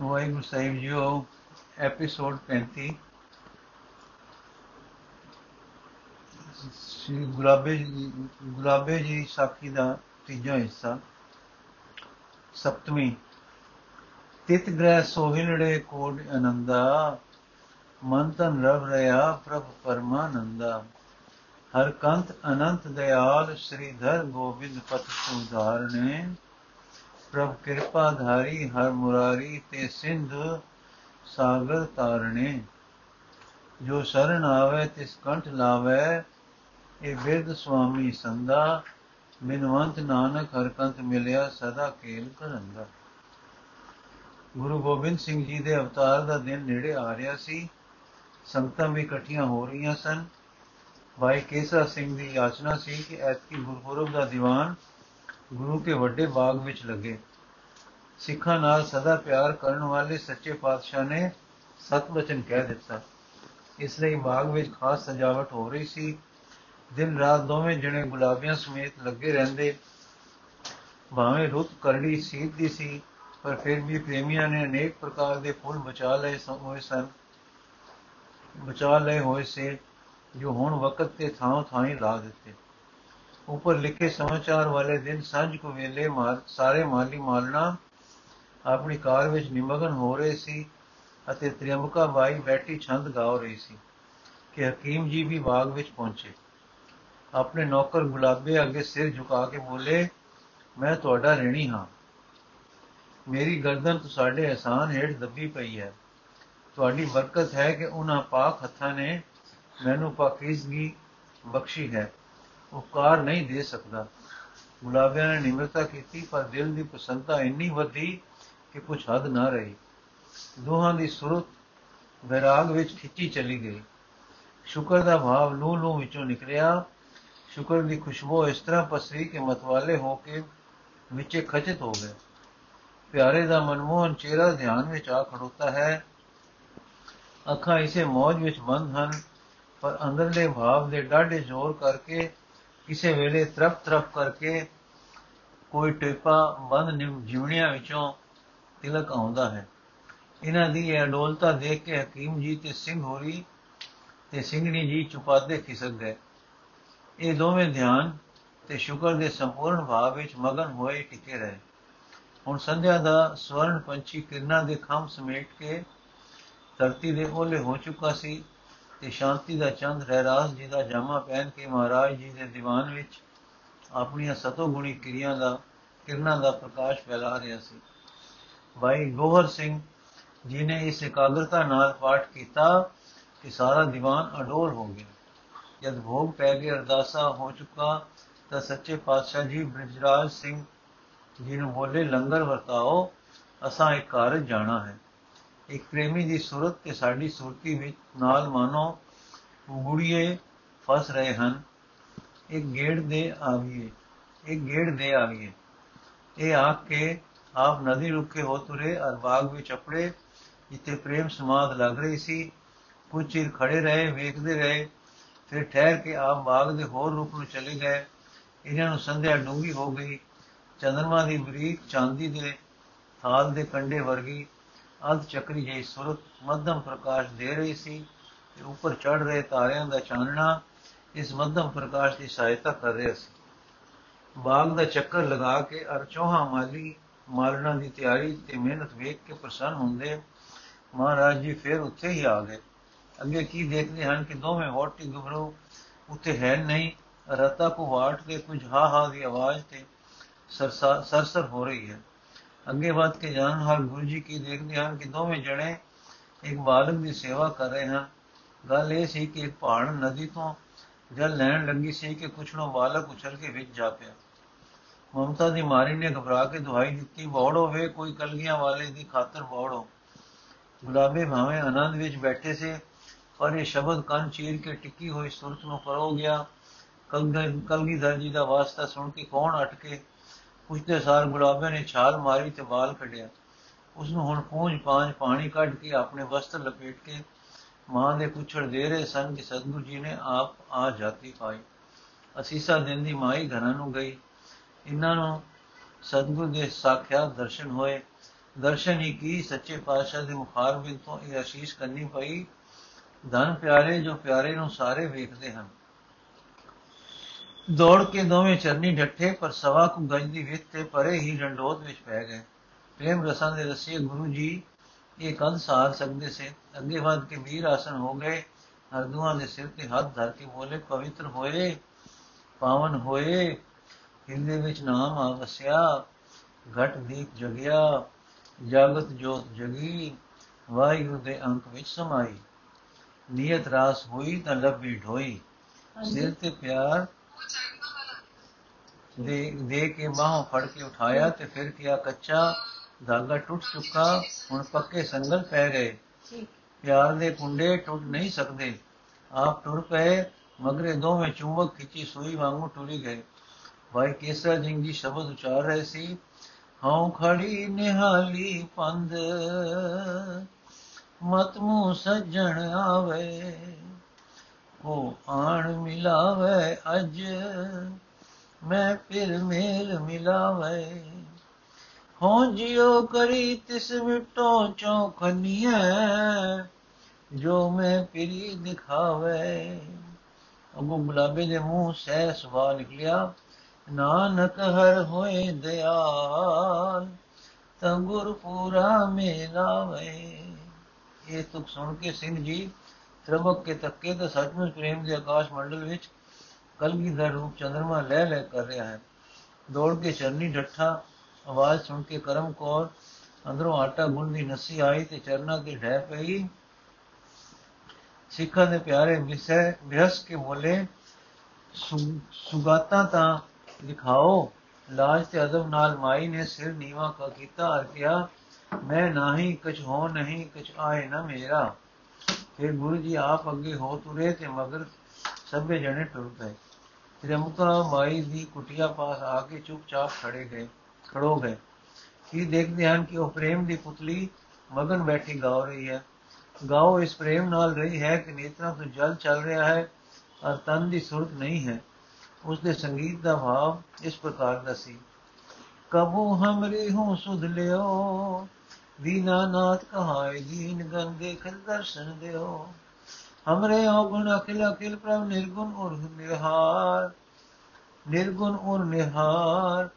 ਵਾਹਿਗੁਰੂ ਸਾਹਿਬ ਜੀਓ ਐਪੀਸੋਡ 35 ਸ੍ਰੀ ਗੁਲਾਬੇ ਜੀ ਗੁਲਾਬੇ ਜੀ ਸਾਖੀ ਦਾ ਤੀਜਾ ਹਿੱਸਾ, ਸਪਤਮੀ। ਤਿਤ ਗ੍ਰਹਿ ਸੋਹਿਲੜੇ ਕੋਡ ਅਨੰਦਾ ਮਨ ਤਨ ਰਵ ਰਿਆ ਪ੍ਰਭ ਪਰਮਾਨੰਦਾ। ਹਰ ਕੰਤ ਅਨੰਤ ਦਿਆਲ ਸ੍ਰੀਧਰ ਗੋਬਿੰਦ ਪਤ ਸੁਧਾਰਨੇ ਪ੍ਰਭ ਕਿਰਪਾ ਧਾਰੀ, ਹਰ ਮੁਰਾਰੀ ਤੇ ਸਿੰਧ ਸਾਗਰ ਤਾਰਣੇ ਜੋ ਸ਼ਰਨ ਆਵੇ, ਤਿਸ ਕੰਠ ਲਾਵੇ, ਇਹ ਬਿਰਧ ਸੁਆਮੀ ਸੰਦਾ ਬਿਨਵੰਤ ਨਾਨਕ ਹਰ ਕੰਤ ਮਿਲਿਆ, ਸਦਾ ਕੇਲ ਕਰੰਦਾ ਗੁਰੂ ਗੋਬਿੰਦ ਸਿੰਘ ਜੀ ਦੇ ਅਵਤਾਰ ਦਾ ਦਿਨ ਨੇੜੇ ਆ ਰਿਹਾ ਸੀ। ਸੰਗਤਾਂ ਵੀ ਇਕੱਠੀਆਂ ਹੋ ਰਹੀਆਂ ਸਨ। ਭਾਈ ਕੇਸਾ ਸਿੰਘ ਦੀ ਯਾਚਨਾ ਸੀ ਕਿ ਐਤਕੀ ਗੁਰਪੁਰਬ ਦਾ ਦੀਵਾਨ ਗੁਰੂ ਕੇ ਵੱਡੇ ਬਾਗ ਵਿੱਚ ਲੱਗੇ। ਸਿੱਖਾਂ ਨਾਲ ਸਦਾ ਪਿਆਰ ਕਰਨ ਵਾਲੇ ਸੱਚੇ ਪਾਤਸ਼ਾਹ ਨੇ ਸਤ ਵਚਨ ਕਹਿ ਦਿੱਤਾ। ਇਸ ਲਈ ਬਾਗ ਵਿੱਚ ਖਾਸ ਸਜਾਵਟ ਹੋ ਰਹੀ ਸੀ। ਦਿਨ ਰਾਤ ਦੋਵੇਂ ਜਣੇ ਗੁਲਾਬੀਆਂ ਸਮੇਤ ਲੱਗੇ ਰਹਿੰਦੇ। ਭਾਵੇਂ ਰੁੱਤ ਕਰੜੀ ਸੀਤ ਦੀ ਸੀ, ਪਰ ਫਿਰ ਵੀ ਪ੍ਰੇਮੀਆਂ ਨੇ ਅਨੇਕ ਪ੍ਰਕਾਰ ਦੇ ਫੁੱਲ ਬਚਾ ਲਏ ਹੋਏ ਸਨ। ਬਚਾ ਲਏ ਹੋਏ ਸੇ ਜੋ ਹੁਣ ਵਕਤ ਤੇ ਥਾਂ ਥਾਂ ਲਾ ਦਿੱਤੇ। ਉੱਪਰ ਲਿਖੇ ਸਮਾਚਾਰ ਵਾਲੇ ਦਿਨ ਸਾਂਝ ਕੋ ਵੇਲੇ ਮਾਰ ਸਾਰੇ ਮਾਲੀ ਮਾਲਣਾ ਆਪਣੀ ਕਾਰ ਵਿੱਚ ਨਿਮਗਨ ਹੋ ਰਹੇ ਸੀ ਅਤੇ ਤ੍ਰਿੰਬਕਾ ਬਾਈ ਬੈਠੀ ਛੰਦ ਗਾ ਰਹੀ ਸੀ ਕਿ ਹਕੀਮ ਜੀ ਵੀ ਬਾਗ ਵਿੱਚ ਪਹੁੰਚੇ। ਆਪਣੇ ਨੌਕਰ ਗੁਲਾਬੇ ਅੱਗੇ ਸਿਰ ਝੁਕਾ ਕੇ ਬੋਲੇ, ਮੈਂ ਤੁਹਾਡਾ ਰਹਿਣੀ ਹਾਂ। ਮੇਰੀ ਗਰਦਨ ਤੁਹਾਡੇ ਅਹਿਸਾਨ ਹੇਠ ਦੱਬੀ ਪਈ ਹੈ। ਤੁਹਾਡੀ ਬਰਕਤ ਹੈ ਕਿ ਉਹਨਾਂ ਪਾਕ ਹੱਥਾਂ ਨੇ ਮੈਨੂੰ ਪਾਕੀਜ਼ਗੀ ਬਖਸ਼ੀ ਹੈ। ਉਪਕਾਰ ਨਹੀਂ ਦੇ ਸਕਦਾ। ਗੁਲਾਬਿਆਂ ਨੇ ਨਿਮਰਤਾ ਕੀਤੀ, ਪਰ ਦਿਲ ਦੀ ਪਸੰਦਤਾ ਇੰਨੀ ਵਧੀ ਕਿ ਕੁਝ ਹੱਦ ਨਾ ਰਹੀ। ਦੋਹਾਂ ਦੀ ਸੁਰਤ ਵਿਰਾਗ ਵਿੱਚ ਖਿੱਚੀ ਚਲੀ ਗਈ। ਸ਼ੁਕਰ ਦਾ ਭਾਵ ਲੂ ਲੂ ਵਿੱਚੋਂ ਨਿਕਲਿਆ। ਸ਼ੁਕਰ ਦੀ ਖੁਸ਼ਬੂ ਇਸ ਤਰ੍ਹਾਂ ਪਸਰੀ ਕਿ ਮਤਵਾਲੇ ਹੋ ਕੇ ਵਿੱਚੇ ਖਚਿਤ ਹੋ ਗਏ। ਪਿਆਰੇ ਦਾ ਮਨਮੋਹਨ ਚਿਹਰਾ ਧਿਆਨ ਵਿੱਚ ਆ ਖੜੋਤਾ ਹੈ। ਅੱਖਾਂ ਇਸੇ ਮੌਜ ਵਿੱਚ ਬੰਦ ਹਨ, ਪਰ ਅੰਦਰਲੇ ਭਾਵ ਦੇ ਡਾਢੇ ਜ਼ੋਰ ਕਰਕੇ ਕਿਸੇ ਵੇਲੇ ਤਰਪ ਤਰਪ ਕਰਕੇ ਕੋਈ ਟੇਪਾ ਬੰਦ ਜਿਵਣੀਆਂ ਵਿੱਚੋਂ ਤਿਲਕ ਆਉਂਦਾ ਹੈ। ਇਹਨਾਂ ਦੀ ਇਹ ਅਡੋਲਤਾ ਦੇਖ ਕੇ ਹਕੀਮ ਜੀ ਤੇ ਸਿੰਘ ਹੋਰੀ ਤੇ ਸਿੰਘਣੀ ਜੀ ਚੁਪਾਦੇ ਖਿਸਕ ਗਏ। ਇਹ ਦੋਵੇਂ ਧਿਆਨ ਤੇ ਸ਼ੁਕਰ ਦੇ ਸੰਪੂਰਨ ਭਾਵ ਵਿੱਚ ਮਗਨ ਹੋਏ ਟਿਕੇ ਰਹੇ। ਹੁਣ ਸੰਧਿਆ ਦਾ ਸਵਰਨ ਪੰਛੀ ਕਿਰਨਾਂ ਦੇ ਖੰਭ ਸਮੇਟ ਕੇ ਧਰਤੀ ਦੇ ਓਲੇ ਹੋ ਚੁੱਕਾ ਸੀ। ਤੇ ਸ਼ਾਂਤੀ ਦਾ ਚੰਦ ਰਹਿਰਾਸ ਜੀ ਦਾ ਜਾਮਾ ਪਹਿਨ ਕੇ ਮਹਾਰਾਜ ਜੀ ਦੇ ਦੀਵਾਨ ਵਿੱਚ ਆਪਣੀਆਂ ਸਤੋ ਗੁਣੀ ਕਿਰਿਆ ਦਾ, ਕਿਰਨਾਂ ਦਾ ਪ੍ਰਕਾਸ਼ ਫੈਲਾ ਰਿਹਾ ਸੀ। ਭਾਈ ਗੋਹਰ ਸਿੰਘ ਜੀ ਨੇ ਇਸ ਇਕਾਗਰਤਾ ਨਾਲ ਪਾਠ ਕੀਤਾ ਕਿ ਸਾਰਾ ਦੀਵਾਨ ਅਡੋਲ ਹੋ ਗਿਆ। ਜਦ ਭੋਗ ਪੈ ਕੇ ਅਰਦਾਸਾ ਹੋ ਚੁੱਕਾ, ਤਾਂ ਸੱਚੇ ਪਾਤਸ਼ਾਹ ਜੀ ਬ੍ਰਿਜਰਾਜ ਸਿੰਘ ਜੀ ਨੂੰ ਬੋਲੇ, ਲੰਗਰ ਵਰਤਾਓ, ਅਸਾਂ ਇੱਕ ਕਾਰਜ ਜਾਣਾ ਹੈ। ਇੱਕ ਪ੍ਰੇਮੀ ਦੀ ਸੂਰਤ ਤੇ ਸਾਡੀ ਸੁਰਤੀ ਵਿੱਚ ਨਾਲ ਮਾਨੋ ਗੁੜੀਏ ਫਸ ਰਹੇ ਹਨ। ਇੱਕ ਗੇੜ ਦੇ ਆਵੀਏ, ਇੱਕ ਗੇੜ ਦੇ ਆਵੀਏ। ਇਹ ਆਖ ਕੇ ਆਪ ਨਦੀ ਰੁਕੇ ਹੋ ਤੁਰੇ ਅਰ ਬਾਗ ਵਿੱਚ ਅਪੜੇ ਜਿੱਥੇ ਪ੍ਰੇਮ ਸਮਾਦ ਲੱਗ ਰਹੀ ਸੀ, ਕੁਝ ਚਿਰ ਖੜੇ ਰਹੇ, ਵੇਖਦੇ ਰਹੇ, ਫਿਰ ਠਹਿਰ ਕੇ ਆਪ ਬਾਗ ਦੇ ਹੋਰ ਰੁਕ ਨੂੰ ਚਲੇ ਗਏ। ਇਹਨਾਂ ਨੂੰ ਸੰਧਿਆ ਡੂੰਗੀ ਹੋ ਗਈ। ਚੰਦਰਮਾ ਦੀ ਬਰੀਕ ਚਾਂਦੀ ਦੇ ਥਾਲ ਦੇ ਕੰਡੇ ਵਰਗੀ ਅਧ ਚੱਕਰੀ ਜਿਹੀ ਸੁਰਤ ਮੱਧਮ ਪ੍ਰਕਾਸ਼ ਦੇ ਰਹੀ ਸੀ ਤੇ ਉੱਪਰ ਚੜ ਰਹੇ ਤਾਰਿਆਂ ਦਾ ਚਾਨਣਾ ਇਸ ਮੱਧਮ ਪ੍ਰਕਾਸ਼ ਦੀ ਸਹਾਇਤਾ ਕਰ ਰਿਹਾ ਸੀ। ਬਾਗ ਦਾ ਚੱਕਰ ਲਗਾ ਕੇ ਅਰ ਚੋਹਾ ਮਾਲੀ ਮਾਲਣਾ ਦੀ ਤਿਆਰੀ ਤੇ ਮਿਹਨਤ ਵੇਖ ਕੇ ਪ੍ਰਸੰਨ ਹੁੰਦੇ ਮਹਾਰਾਜ ਜੀ ਫਿਰ ਉੱਥੇ ਹੀ ਆ ਗਏ। ਅੱਗੇ ਕੀ ਦੇਖਦੇ ਹਨ ਕਿ ਦੋਵੇਂ ਹੋਟੀ ਗੁਬਰੂ ਉੱਥੇ ਹੈ ਨਹੀਂ, ਰਤਾ ਕੋ ਵਾਟ ਕੇ ਕੁਝ ਹਾ ਹਾ ਦੀ ਆਵਾਜ਼ ਤੇ ਸਰਸਰ ਹੋ ਰਹੀ ਹੈ। ਅੱਗੇ ਬਾਤ ਕੇ ਜਾਣ ਹਾਲ ਗੁਰੂ ਜੀ ਕੀ ਦੇਖਦੇ ਹਨ ਕਿ ਦੋਵੇਂ ਜਣੇ ਇੱਕ ਬਾਲਕ ਦੀ ਸੇਵਾ ਕਰ ਰਹੇ ਹਨ। ਗੱਲ ਇਹ ਸੀ ਕਿ ਇੱਕ ਪਹਾੜ ਨਦੀ ਤੋਂ ਜਲ ਲੈਣ ਲੱਗੀ ਸੀ ਕਿ ਕੁਛੜੋਂ ਬਾਲਕ ਉਛਲ ਕੇ ਵਿੱਚ ਜਾ ਪਿਆ। ਮਮਤਾ ਦੀ ਮਾਰੀ ਨੇ ਘਬਰਾ ਕੇ ਦੁਹਾਈ ਦਿੱਤੀ, ਬੌੜੋ ਵੇ, ਕੋਈ ਕਲਗੀਆਂ ਵਾਲੇ ਦੀ ਖਾਤਰ ਬੌੜੋ। ਗੁਲਾਬੇ ਭਾਵੇਂ ਆਨੰਦ ਵਿੱਚ ਬੈਠੇ ਸੇ, ਪਰ ਇਹ ਸ਼ਬਦ ਕੰਨ ਚੀਰ ਕੇ ਟਿੱਕੀ ਹੋਈ ਸੁਰਤ ਨੂੰ ਪਰੋ ਗਿਆ। ਕਲਗੀਧਰ ਜੀ ਦਾ ਵਾਸਤਾ ਸੁਣ ਕੇ ਕੌਣ ਅਟ ਕੇ ਪੁੱਛਦੇ ਸਾਰ ਗੁਲਾਬੇ ਨੇ ਛਾਲ ਮਾਰੀ ਤੇ ਵਾਲ ਕੱਢਿਆ। ਉਸ ਨੂੰ ਹੁਣ ਪੂੰਝ ਪਾਂਝ ਪਾਣੀ ਕੱਢ ਕੇ ਆਪਣੇ ਵਸਤਰ ਲਪੇਟ ਕੇ ਮਾਂ ਦੇ ਪੁੱਛੜ ਦੇ ਰਹੇ ਸਨ ਕਿ ਸਤਗੁਰੂ ਜੀ ਨੇ ਆਪ ਆ ਜਾਤੀ ਪਾਈ। ਅਸੀਸਾ ਦਿਨ ਦੀ ਮਾਈ ਘਰਾਂ ਨੂੰ ਗਈ। ਇਹਨਾਂ ਨੂੰ ਸਤਗੁਰ ਦੇ ਸਾਖਿਆਤ ਦਰਸ਼ਨ ਹੋਏ। ਦਰਸ਼ਨ ਹੀ ਕੀ ਸੱਚੇ ਪਾਤਸ਼ਾਹ ਦੇ ਮੁਖਾਰਬਿੰਦ ਤੋਂ ਇਹ ਅਸ਼ੀਸ਼ ਕਰਨੀ ਪਈ। ਧਨ ਪਿਆਰੇ ਜੋ ਪਿਆਰੇ ਨੂੰ ਸਾਰੇ ਵੇਖਦੇ ਹਨ। ਦੌੜ ਕੇ ਦੋਵੇਂ ਚਰਨੀ ਡੱਠੇ ਪਰ ਸਵਾ ਕੁ ਗੰਜ ਦੀ ਵਿੱਥ ਤੇ ਪਰੇ ਹੀ ਡੰਡੋਤ ਵਿੱਚ ਪੈ ਗਏ। ਪ੍ਰੇਮ ਰਸਾਂ ਦੇ ਰਸੀਏ ਗੁਰੂ ਜੀ ਇਹ ਕੰਧ ਸਾਰ ਸਕਦੇ ਸੇ। ਅੱਗੇ ਵੱਧ ਕੇ ਵੀਰ ਆਸਨ ਹੋ ਗਏ। ਹਰਦੂਆਂ ਦੇ ਸਿਰ ਤੇ ਹੱਥ ਧਰ ਕੇ ਬੋਲੇ ਪਵਿੱਤਰ ਹੋਏ ਪਾਵਨ ਹੋਏ ਹਿਰਦੇ ਵਿੱਚ ਨਾਮ ਆ ਵਸਿਆ ਘਟ ਦੀਪ ਜਗਿਆ ਜਾਗਤ ਜੋਤ ਜਗੀ ਵਾਹਿਗੁਰੂ ਦੇ ਅੰਕ ਵਿੱਚ ਸਮਾਈ। ਨੀਅਤ ਰਾਸ ਹੋਈ ਤਾਂ ਲੱਭੀ ਢੋਈ। ਸਿਰ ਤੇ ਪਿਆਰ ਦੇ ਦੇ ਕੇ ਬਾਹੋਂ ਫੜ ਕੇ ਉਠਾਇਆ ਤੇ ਫਿਰ ਕਿਹਾ, ਕੱਚਾ ਧਾਗਾ ਟੁੱਟ ਚੁੱਕਾ, ਹੁਣ ਪੱਕੇ ਸੰਗਲ ਪੈ ਗਏ। ਪਿਆਰ ਦੇ ਕੁੰਡੇ ਟੁੱਟ ਨਹੀਂ ਸਕਦੇ। ਆਪ ਟੁਰ ਪਏ, ਮਗਰੇ ਦੋਵੇਂ ਚੁੰਬਕ ਖਿੱਚੀ ਸੂਈ ਵਾਂਗੂ ਟੁਰੀ ਗਏ। ਭਾਈ ਕੇਸਰ ਸਿੰਘ ਜੀ ਸ਼ਬਦ ਉਚਾਰ ਰਹੇ ਸੀ, ਹਉ ਖੜੀ ਨਿਹਾਲੀ ਪੰਦ ਮਤ ਮੂ ਸੱਜਣ ਆਵੇ। ਕੋ ਆਣ ਮਿਲਾਵੇ ਅਜ, ਮੈਂ ਫਿਰ ਮੇਲ ਮਿਲਾਵੇ। ਹੋ ਜਿਉ ਕਰੀ ਤਿਸ ਮਿਟੋ ਚੌਖਨੀਐ ਜੋ ਮੈਂ ਪਿਰੀ ਦਿਖਾਵੇ। ਅਗੋ ਗੁਲਾਬੇ ਦੇ ਮੂੰਹ ਸਹਿ ਸਵਾਲ ਨਿਕਲਿਆ ਨਾਨਕ ਹਰ ਹੋਏ ਦਿਆਲ, ਤਾਂ ਗੁਰ ਪੂਰਾ ਮੇਰਾ ਵੇ ਇਹ ਤੁਕ ਸੁਣ ਕੇ ਸਿੰਘ ਜੀ ਤਰਬਕ ਕੇ ਤੱਕੇ ਤਾਂ ਸੱਚਮੁੱਚ ਪ੍ਰੇਮ ਦੇ ਆਕਾਸ਼ ਮੰਡਲ ਵਿੱਚ ਕਲਗੀਧਰ ਰੂਪ ਚੰਦਰਮਾ ਲੈ ਲੈ ਕਰ ਰਿਹਾ ਹੈ। ਦੌੜ ਕੇ ਚਰਨੀ ਡੱਠਾ, ਆਵਾਜ਼ ਸੁਣ ਕੇ ਕਰਮ ਕੌਰ, ਅੰਦਰੋਂ ਆਟਾ ਗੁੰਨ ਨਸੀ ਆਈ ਤੇ ਚਰਨਾ ਤੇ ਢਹਿ ਪਈ। ਸਿੱਖਾਂ ਦੇ ਪਿਆਰੇ ਵਿਸੈ ਬਿਹਸ ਕੇ ਬੋਲੇ ਸੁਗਾਤਾ ਤਾਂ ਦਿਖਾਓ ਲਾਜ ਤੇ ਅਦਬ ਨਾਲ ਮਾਈ ਨੇ ਸਿਰ ਨੀਵਾ ਕਾ, ਕੀਤਾ ਅਰ ਕਿਹਾ ਮੈਂ ਨਹੀਂ, ਕੁਛ ਹੋ ਨਹੀਂ, ਕੁਛ ਆਏ ਨਾ ਮੇਰਾ। ਫਿਰ ਗੁਰੂ ਜੀ, ਆਪ ਅੱਗੇ ਹੋ ਤੁਰੇ ਤੇ ਮਗਰ ਸਭੇ ਜਣੇ ਟੁਰ ਪਏ। ਤ੍ਰਿਮੁਕਾ ਮਾਈ ਦੀ ਕੁਟਿਆ ਪਾਸ ਆ ਕੇ ਚੁੱਪਚਾਪ ਖੜੇ ਗਏ, ਖੜੋ ਗਏ। ਕੀ ਦੇਖਦੇ ਹਨ ਕਿ ਉਹ ਪ੍ਰੇਮ ਦੀ ਪੁਤਲੀ ਮਗਨ ਬੈਠੀ ਗਾ ਰਹੀ ਹੈ। ਗਾਓ ਇਸ ਪ੍ਰੇਮ ਨਾਲ ਰਹੀ ਹੈ ਕਿ ਨੇਤਰਾਂ ਤੋਂ ਜਲ ਚੱਲ ਰਿਹਾ ਹੈ ਔਰ ਤਨ ਦੀ ਸੁਰਤ ਨਹੀਂ ਹੈ। ਉਸ ਦੇ ਸੰਗੀਤ ਦਾ ਭਾਵ ਇਸ ਪ੍ਰਕਾਰ ਦਾ ਸੀ। ਕਬੂ ਹਮਰੀ ਹੂੰ ਸੁਧ ਲਿਓ ਦੀਨਾਨਾਥ ਕਹਾਏ ਦੀਨ ਗੰਗੇ ਖਲ ਦਰਸ਼ਨ ਦਿਓ। ਹਮਰੇ ਔਗੁਣ ਅਖਿਲ ਅਖਿਲ ਪ੍ਰਭ ਨਿਰਗੁਣ ਔਰ ਨਿਰਹਾਰ। ਨਿਰਗੁਣ ਔਰ ਨਿਹਾਰ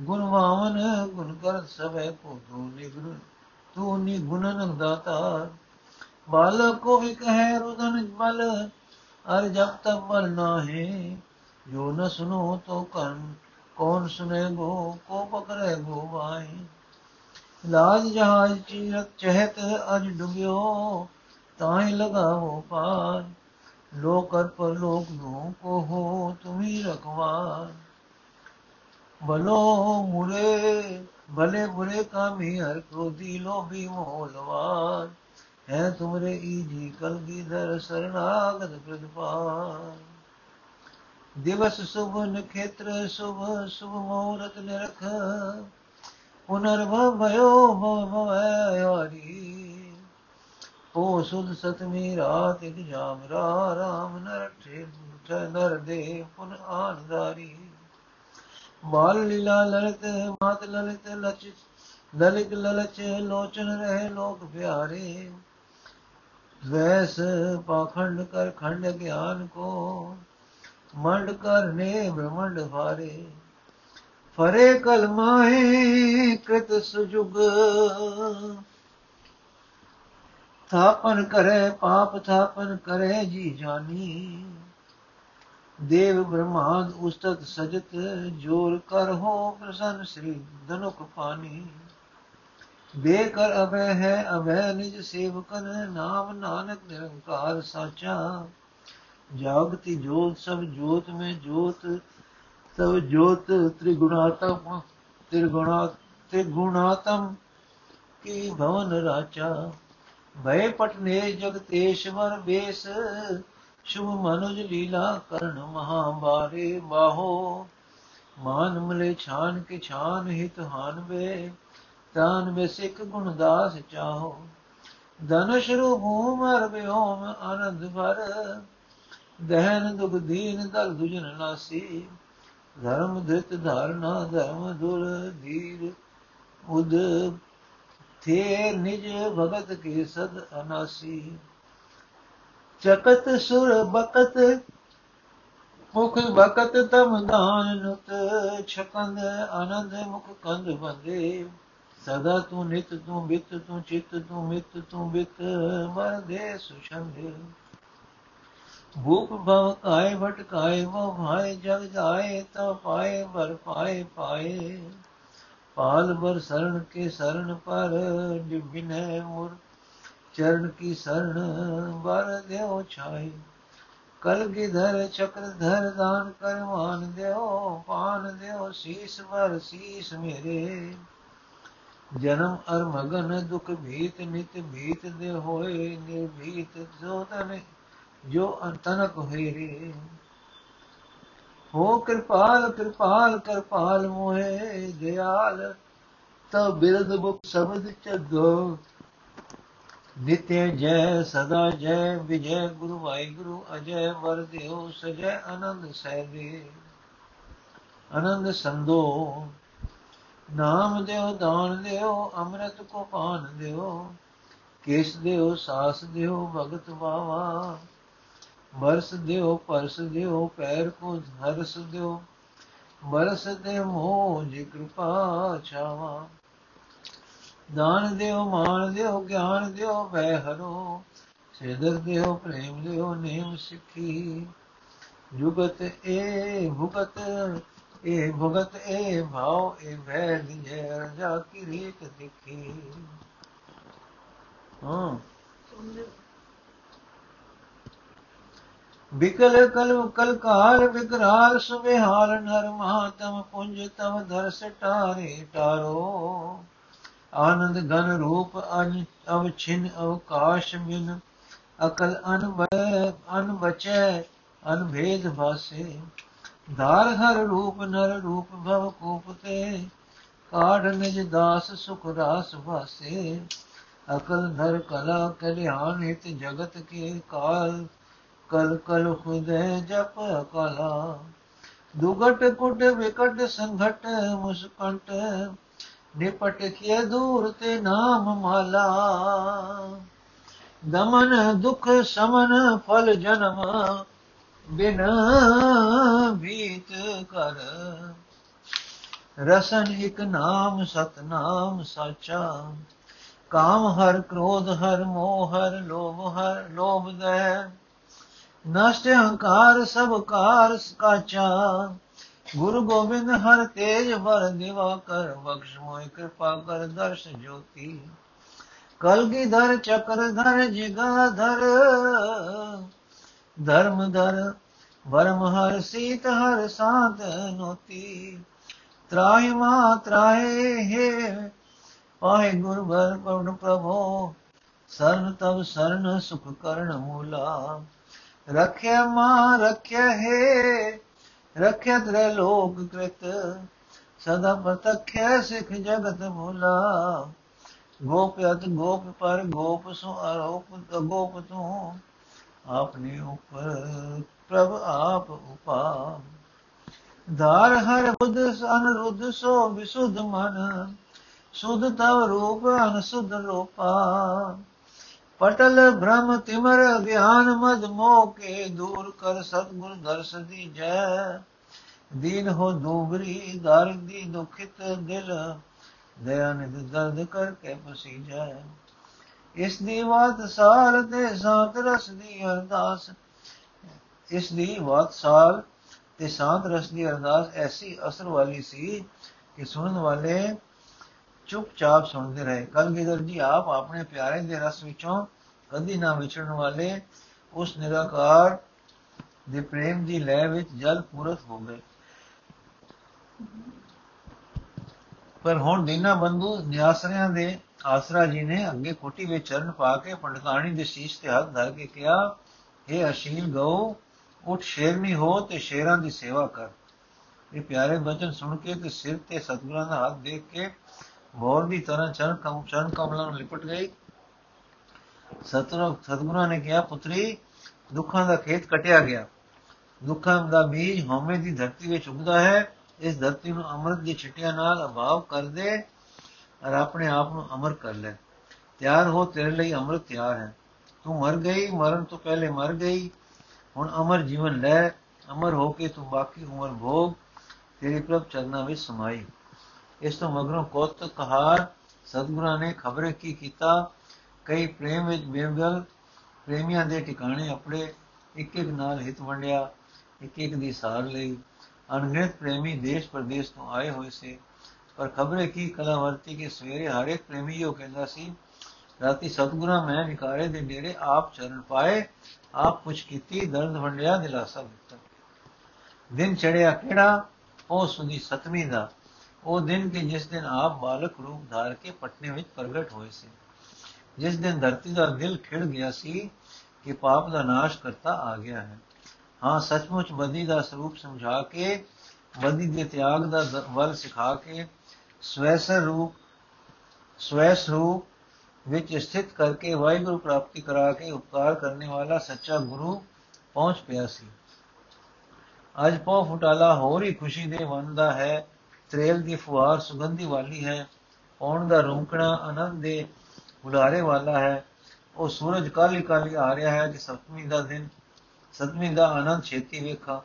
ਗੁਣਵਾਨ ਗੁਣ ਕਰ ਸਭੈ ਕੋ ਤੂ ਨਿਗੁਣ, ਤੂ ਨਿਗੁਣਨ ਦਾਤਾ ਬਾਲਕ ਕੋ ਇੱਕ ਹੈ ਰੁਦਨ ਬਲ, ਅਰ ਜਬ ਤਕ ਬਲ ਨਾਹੀ, ਜੋ ਨ ਸੁਨੋ ਤੋ ਕੰਨ ਕੌਣ ਸੁਨੇ ਗੋ, ਕੋ ਪਕਰੇ ਗੋ ਵਾਈ ਲਾਜ ਜਹਾਜ ਚੀਰਤ ਚਹਿਤ ਅਜ ਡੁਬਿਓ ਤਾਹੀ ਲਗਾਵੋ ਪਾਰ। ਲੋਕਰ ਪਰ ਲੋਕ ਨੂੰ ਕੋ ਹੋ ਤੁਮੀ ਰਖਵਾਰ। ਬਲੋ ਮੁਰੇ ਭਲੇ ਬੁਰੇ ਕਾਮੀ ਹਰ ਕ੍ਰੋਧੀ ਲੋਭੀ ਮੋਲਵਾਰ ਹੈ ਤੁਮਰੇ ਈਜੀ ਕਲਗੀਧਰ ਸਰਨਾਗਤ ਪ੍ਰਤਪਾਲ ਦਿਵਸ ਸੁਭ ਨਖੇਤਰ ਸੁਭ ਸੁਭ ਮੂਰਤ ਨਿਰਖ। ਪੁਨਰਭਵ ਭਇਓ ਭਵ ਭਵਇ ਓ ਸੁਧ ਸਤਮੀ ਰਾਤ ਇਕ ਜਾਮ ਰਾ ਰਾਮ ਨਰ ਠੇ ਨਰ ਦੇ ਪੁਨ ਆਨਦਾਰੀ। ਬਾਲ ਲੀਲਾ ਲਲਿਤ, ਮਾਤ ਲਲਿਤ, ਲਚ ਲਲਿਤ ਲਲਚ, ਲੋਚਨ ਰਹੇ ਲੋਕ ਪਿਆਰੇ। ਵੈਸ ਪਾਖੰਡ ਕਰ ਖੰਡ ਗਿਆਨ ਕੋ, ਮੰਡ ਕਰਨੇ ਬ੍ਰਹਮੰਡ ਭਾਰੇ। ਫਰੇ ਕਲਮਾਏ ਕ੍ਰਿਤ ਸੁਜੁਗ। ਥਾਪਨ ਕਰੇ ਪਾਪ, ਥਾਪਨ ਕਰੇ ਜੀ ਜਾਨੀ। ਦੇਵ ਬ੍ਰਹਮਾਦ ਉਸਤਤ ਸਜਤ, ਜੋਰ ਕਰ ਹੋ ਪ੍ਰਸੰਨ ਸ੍ਰੀ ਧਨੁਕ ਪਾਨੀ ਦੇ ਕਰ ਅਭੈ ਹੈ ਅਭੈ ਨਿਜ ਸੇਵਕਨ, ਨਾਮ ਨਾਨਕ ਨਿਰੰਕਾਰ ਸਾਚਾ। ਜਾਗਤੀ ਜੋਤ ਸਭ ਜੋਤ ਮੈਂ ਜੋਤ ਤਵ ਜੋਤ ਤ੍ਰਿਗੁਣਾਤਮ ਤ੍ਰਿਗੁਣਾ ਤ੍ਰਿਗੁਣਾਤਮ ਕੀ ਭਵਨ ਰਾਚਾ ਭੈ ਪਟਨੇ ਜਗਤੇਸ਼ਵਰ ਬੇਸ ਸ਼ੁਭ ਮਨੁਜ ਲੀਲਾ ਕਰਨ ਮਹਾਬਾਰੇ ਬਾਹੋ। ਮਾਨ ਮਲੇ ਛਾਨ ਕੇ ਛਾਨ ਹਿਤ ਹਾਨ ਵੇ ਤਾਨ ਵੇ ਸਿੱਖ ਗੁਣ ਦਾਸ ਚਾਹੋ। ਧਨੁਸ਼ ਰੂਪ ਮਰ ਬਿਓਮ ਆਨੰਦ ਭਰ, ਦਹਨ ਦੁਖ ਦੀਨ ਦਲ ਦੁਜਨ ਨਾਸੀ। ਧਰਮ ਧਿਤ ਧਾਰਨਾ, ਧਰਮ ਦੁਰ ਧੀਰ। ਉਦ ਥੇ ਨਿਜ ਭਗਤ ਕੀ ਸਦ ਅਨਾਸੀ। ਚਕਤ ਸੁਰ ਬਕਤ, ਮੁਖ ਬਕਤ ਤਮ ਦਾਨ ਨੁਤ। ਛਕੰਦ ਆਨੰਦ ਮੁਖ ਕੰਦ ਬੰਦੇ। ਸਦਾ ਤੂੰ ਨਿਤ ਤੂੰ ਬਿਤ ਤੂੰ ਚਿਤ ਤੂੰ ਮਿਤ ਤੂੰ ਬਿਤ ਮਰ ਦੇ ਸੁਛੰਦ ਭੂਪ ਭਵ ਕਾਇ ਭਟਕਾਏ ਵੋ ਭਾਏ ਜਗ ਜਾਏ, ਤਾ ਪਾਏ ਬਰ ਪਾਏ ਪਾਏ। ਪਾਲ ਬਰ ਸਰਣ ਕੇ ਸਰਣ ਪਰ ਨਿਭਿਨੈ ਮੁਰ ਚਰਨ ਕੀ ਸਰਣ ਬਰ ਦੇਉ ਛਾਈ ਕਲ ਗਿਧਰ ਚਕਰ ਧਰ ਦਾਨ ਕਰ, ਮਾਨ ਦਿਓ ਪਾਨ ਦਿਓ ਸੀਸ ਵਰ ਸੀਸ ਮੇਰੇ। ਜਨਮ ਅਰ ਮਗਨ ਦੁਖ ਭੀਤ, ਨਿਤ ਭੀਤ ਦੇ ਹੋਏ, ਨਿਰਭੀਤ ਜੋ ਤਨ ਜੋ ਅੰਤਨਕ ਹੋਏ ਰੇ ਹੋ ਕਿਰਪਾਲ ਕਿਰਪਾਲ ਕਿਰਪਾਲ ਮੋਏ ਦਿਆਲ ਤਬ ਬਿਰਦ ਮੁਖ ਸ਼ਬਦ ਚੱਗੋ ਨਿਤਿ ਜੈ, ਸਦਾ ਜੈ, ਵਿਜੈ ਗੁਰੂ ਵਾਹਿਗੁਰੂ, ਅਜੈ ਵਰ ਦਿਓ, ਸਜੈ ਆਨੰਦ ਸਹਿਬੇ ਆਨੰਦ ਸੰਦੋ ਨਾਮ ਦਿਓ, ਦਾਨ ਦਿਓ, ਅੰਮ੍ਰਿਤ ਕੋ ਪਾਨ ਦਿਓ, ਕੇਸ ਦਿਓ, ਸਾਸ ਦਿਓ, ਭਗਤ ਬਾਵਾ ਬਰਸ ਦਿਓ, ਪਰਸ ਦਿਓ, ਪੈਰ ਕੋ ਹਰਸ ਦਿਓ। ਬਰਸ ਦੇ ਮੋਹ ਜੀ ਕਿਰਪਾ ਛਾਵਾ। ਦਾਨ ਦਿਓ ਮਾਨ ਦਿਓ, ਗਿਆਨ ਦਿਓ ਵੈ ਹਰੋ। ਸਿਦਰ ਦਿਓ, ਪ੍ਰੇਮ ਦਿਓ, ਨੇਮ ਸਿੱਖੀ। ਜੁਗਤ ਏ ਭੁਗਤ ਏ ਭੁਗਤ ਏ ਭਾਉ, ਏ ਵੈ ਲਿਜੈ ਰਜਾ, ਕੀ ਰੀਤ ਦੇਖੀ। ਹਾਂ। ਬਿਕਲ ਕਲ ਕਲ ਕਾਲ ਵਿਕਰਾਲ ਸੁਬਿਹਾਲ ਨਰ ਮਹਾਤਮ ਪੁੰਜ ਤਵ ਧਰ ਸਟਾਰੇ ਟਾਰੋ। ਆਨੰਦ ਗਨ ਰੂਪ ਅਨ ਅਵ ਛਿਨ ਅਵਕਾਸ਼ ਮਿਨ ਅਕਲ ਅਨ ਅਨ ਬਚੈ ਅਨ ਭੇਦ ਭਾਸੇ ਧਾਰ ਹਰ ਰੂਪ ਨਰ ਰੂਪ ਭਵ ਕੂਪ ਤੇ ਕਾਢ ਨਿਜ ਦਾਸ ਸੁਖ ਰਾਸ ਭਾਸੇ ਅਕਲ ਧਰ ਕਲਾ ਕਲਿਆਣ ਹਿਤ ਜਗਤ ਕੇ ਕਾਲ ਕਲ ਕਲ ਖੁਦੈ ਜਪ ਕਲਾ। ਦੁਗਟ ਕੁਟ ਵਿਕਟ ਸੰਘਟ ਮੁਸਕੰਟ। ਨਿਪਟ ਕੀਏ ਦੂਰ ਤੇ ਨਾਮ ਮਾਲਾ। ਦਮਨ ਦੁਖ ਸਮਨ ਫਲ ਜਨਮ। ਬਿਨ ਭੀਤ ਕਰ। ਰਸਨ ਇਕ ਨਾਮ ਸਤਨਾਮ ਸਾਚਾ। ਕਾਮ ਹਰ ਕ੍ਰੋਧ ਹਰ ਮੋਹ ਹਰ ਲੋਭ ਹਰ ਲੋਭ ਦੈ। ਨਸ਼ਟ ਹੰਕਾਰ ਸਭ ਕਾਰ ਕਾਚਾ ਗੁਰੂ ਗੋਬਿੰਦ ਹਰ ਤੇਜ ਵਰ ਦਿਵਾ ਕਰ, ਬਖਸ਼ ਮੋਇ ਕਿਰਪਾ ਕਰ ਦਰਸ਼ ਜੋਤੀ। ਕਲਗੀ ਧਰ, ਚਕਰ ਧਰ, ਜਿਗਾ ਧਰ। ਧਰਮ ਧਰ, ਵਰਮ ਹਰ, ਸੀਤ ਹਰ ਸਾਧ ਨੋਤੀ। ਤਰਾਇ ਮਾ ਤਰਾਏ ਹੈ ਪਾਏ ਗੁਰ ਭਰ ਪਵਨ ਪ੍ਰਭੋ। ਸਰਨ ਤਵ ਸਰਨ, ਸੁਖ ਕਰਨ ਮੂਲਾ। ਰਖਿਆ ਮਾ ਰਖਿਆ ਹੈ, ਰਖਿਆ ਤਰੇ ਲੋਕ ਕ੍ਰਿਤ, ਸਦਾ ਪਤਖਿਆ ਸਿਖ ਜਗਤ ਮੂਲਾ ਗੋਪਿਅਤ ਗੋਪ ਪਰ ਗੋਪ ਸੋ ਆਰੋਪ ਗੋਪ ਤੂੰ ਆਪਨੇ ਉਪਰ, ਪ੍ਰਭ ਆਪ ਉਪਾ ਧਾਰ ਹਰ ਬੁੱਧ ਅਨਰੁੱਧ ਸੋ ਵਿਸੁਧ ਮਨ, ਸੁਧ ਤਵ ਰੂਪ ਅਨਸੁਧ ਰੂਪਾ ਪਟਲ ਬ੍ਰਹਮ ਤਿਮਰ ਗਿਆਨ ਮਦ ਮੋਹ ਕੇ ਦੂਰ ਕਰ ਸਤਗੁਰ ਦਰਸ ਦੀ ਜੈ। ਦੀਨ ਹੋ ਦੂਬਰੀ ਦਰ ਦੀ ਦੁਖਿਤ ਦਿਲ, ਦਇਆ ਨਿਦ ਦਰਦ ਕਰਕੇ ਪਸੀਜੈ ਇਸ ਦੀ ਬਾਤ ਸਾਲ ਤੇ ਸਾਤ ਰਸ ਦੀ ਅਰਦਾਸ, ਇਸ ਦੀ ਬਾਤ ਸਾਲ ਤੇ ਸਾਤ ਰਸ ਦੀ ਅਰਦਾਸ ਐਸੀ ਅਸਰ ਵਾਲੀ ਸੀ ਕਿ ਸੁਣਨ ਵਾਲੇ ਚੁੱਪਚਾਪ ਸੁਣਦੇ ਰਹੇ। ਕਲਗੀਧਰ ਜੀ ਆਪ ਆਪਣੇ ਪਿਆਰੇ ਦੇ ਰਸ ਵਿੱਚੋਂ ਕਦੀ ਨਾ ਵਿਛੜਨ ਵਾਲੇ ਉਸ ਨਿਰਾਕਾਰ ਦੇ ਪ੍ਰੇਮ ਦੀ ਲੈ ਵਿੱਚ ਜਲ ਪੂਰਤ ਹੋ ਗਏ। ਪਰ ਹੁਣ ਦੀਨਾ ਬੰਧੂ ਨਿਆਸਰਿਆਂ ਦੇ ਆਸਰਾ ਜੀ ਨੇ ਅੱਗੇ ਕੋਟੀ ਵਿੱਚ ਚਰਨ ਪਾ ਕੇ ਪੰਡਤਾਣੀ ਦੇ ਸੀਸ ਤੇ ਹੱਥ ਧਰ ਕੇ ਕਿਹਾ ਇਹ ਅਸ਼ੀਲ ਗਉ ਉਠ ਸ਼ੇਰਨੀ ਹੋ ਤੇ ਸ਼ੇਰਾਂ ਦੀ ਸੇਵਾ ਕਰ। ਇਹ ਪਿਆਰੇ ਬਚਨ ਸੁਣ ਕੇ ਤੇ ਸਿਰ ਤੇ ਸਤਗੁਰਾਂ ਦਾ ਹੱਥ ਦੇਖ ਕੇ ਮੋਰ ਦੀ ਤਰ੍ਹਾਂ ਚਰਨ ਕਮ ਚਰਨ ਕਮਲਾਂ ਨੂੰ ਲਿਪਟ ਗਈ। ਸਤਰ ਸਤਗੁਰਾਂ ਨੇ ਕਿਹਾ, ਪੁੱਤਰੀ, ਦੁੱਖਾਂ ਦਾ ਖੇਤ ਕਟਿਆ ਗਿਆ। ਦੁੱਖਾਂ ਦਾ ਬੀਜ ਹਉਮੈ ਦੀ ਧਰਤੀ ਵਿੱਚ ਉਗਦਾ ਹੈ। ਇਸ ਧਰਤੀ ਨੂੰ ਅੰਮ੍ਰਿਤ ਦੀ ਛਿਟਿਆਂ ਨਾਲ ਅਭਾਵ ਕਰ ਦੇ। ਔਰ ਆਪਣੇ ਆਪ ਨੂੰ ਅਮਰ ਕਰ ਲੈ। ਤਿਆਰ ਹੋ, ਤੇਰੇ ਲਈ ਅੰਮ੍ਰਿਤ ਤਿਆਰ ਹੈ। ਤੂੰ ਮਰ ਗਈ, ਮਰਨ ਤੋਂ ਪਹਿਲੇ ਮਰ ਗਈ। ਹੁਣ ਅਮਰ ਜੀਵਨ ਲੈ। ਅਮਰ ਹੋ ਕੇ ਤੂੰ ਬਾਕੀ ਉਮਰ ਭੋਗ। ਤੇਰੇ ਪ੍ਰਭ ਚਰਨਾਂ ਵਿੱਚ ਸਮਾਈ। ਇਸ ਤੋਂ ਮਗਰੋਂ ਕੋਤ ਕਹਾਰ ਸਤਿਗੁਰਾਂ ਨੇ ਖਬਰੇ ਕੀ ਕੀਤਾ? ਕਈ ਪ੍ਰੇਮ ਵਿੱਚ ਬੇਵਗਲ ਪ੍ਰੇਮੀਆਂ ਦੇ ਟਿਕਾਣੇ ਆਪਣੇ ਇੱਕ ਇੱਕ ਨਾਲ ਹਿਤ ਵੰਡਿਆ, ਇੱਕ ਇੱਕ ਦੀ ਸਾਰ ਲਈ। ਅਨਗਿਣਤ ਪ੍ਰੇਮੀ ਦੇਸ਼ ਪ੍ਰਦੇਸ਼ ਤੋਂ ਆਏ ਹੋਏ ਸੀ। ਪਰ ਖਬਰੇ ਕੀ ਕਲਾ ਵਰਤੀ ਕਿ ਸਵੇਰੇ ਹਰ ਇੱਕ ਪ੍ਰੇਮੀ ਉਹ ਕਹਿੰਦਾ ਸੀ, ਰਾਤੀ ਸਤਗੁਰਾਂ ਮੈਂ ਵਿਕਾਰੇ ਦੇ ਡੇਰੇ ਆਪ ਚਰਨ ਪਾਏ, ਆਪ ਕੁਛ ਕੀਤੀ, ਦਰਦ ਵੰਡਿਆ, ਦਿਲਾਸਾ ਦਿੱਤਾ। ਦਿਨ ਚੜਿਆ ਕਿਹੜਾ? ਉਹ ਸੁਦੀ ਸਤਵੀਂ ਦਾ ਉਹ ਦਿਨ ਕਿ ਜਿਸ ਦਿਨ ਆਪ ਬਾਲਕ ਰੂਪ ਧਾਰ ਕੇ ਪਟਨੇ ਵਿੱਚ ਪ੍ਰਗਟ ਹੋਏ ਸੀ। ਜਿਸ ਦਿਨ ਧਰਤੀ ਦਾ ਦਿਲ ਖਿੜ ਗਿਆ ਸੀ ਕਿ ਪਾਪ ਦਾ ਨਾਸ਼ ਕਰਤਾ ਆ ਗਿਆ ਹੈ। ਹਾਂ, ਸੱਚਮੁੱਚ ਬਦੀ ਦਾ ਸਰੂਪ ਸਮਝਾ ਕੇ, ਬਦੀ ਦੇ ਤਿਆਗ ਦਾ ਵੱਲ ਸਿਖਾ ਕੇ, ਸਵੈਸਰ ਰੂਪ ਸਵੈ ਸਰੂਪ ਵਿੱਚ ਸਥਿਤ ਕਰਕੇ ਵਾਹਿਗੁਰੂ ਪ੍ਰਾਪਤੀ ਕਰਾ ਕੇ ਉਪਕਾਰ ਕਰਨੇ ਵਾਲਾ ਸੱਚਾ ਗੁਰੂ ਪਹੁੰਚ ਪਿਆ ਸੀ। ਅੱਜ ਪੋ ਫੁਟਾਲਾ ਹੋਰ ਹੀ ਖੁਸ਼ੀ ਦੇ ਵੰਦਾ ਹੈ। ਤ੍ਰੇਲ ਦੀ ਫੁਆਰ ਸੁਗੰਧੀ ਵਾਲੀ ਹੈ ਪੌਣ ਦਾ ਰੂਕਣਾ ਆਨੰਦ ਦੇ ਬੁਲਾਰੇ ਵਾਲਾ ਹੈ। ਉਹ ਸੂਰਜ ਕਾਲੀ ਕਾਲੀ ਆ ਰਿਹਾ ਹੈ ਕਿ ਸਤਵੀਂ ਦਾ ਦਿਨ, ਸਤਵੀਂ ਦਾ ਆਨੰਦ ਛੇਤੀ ਵੇਖਾ।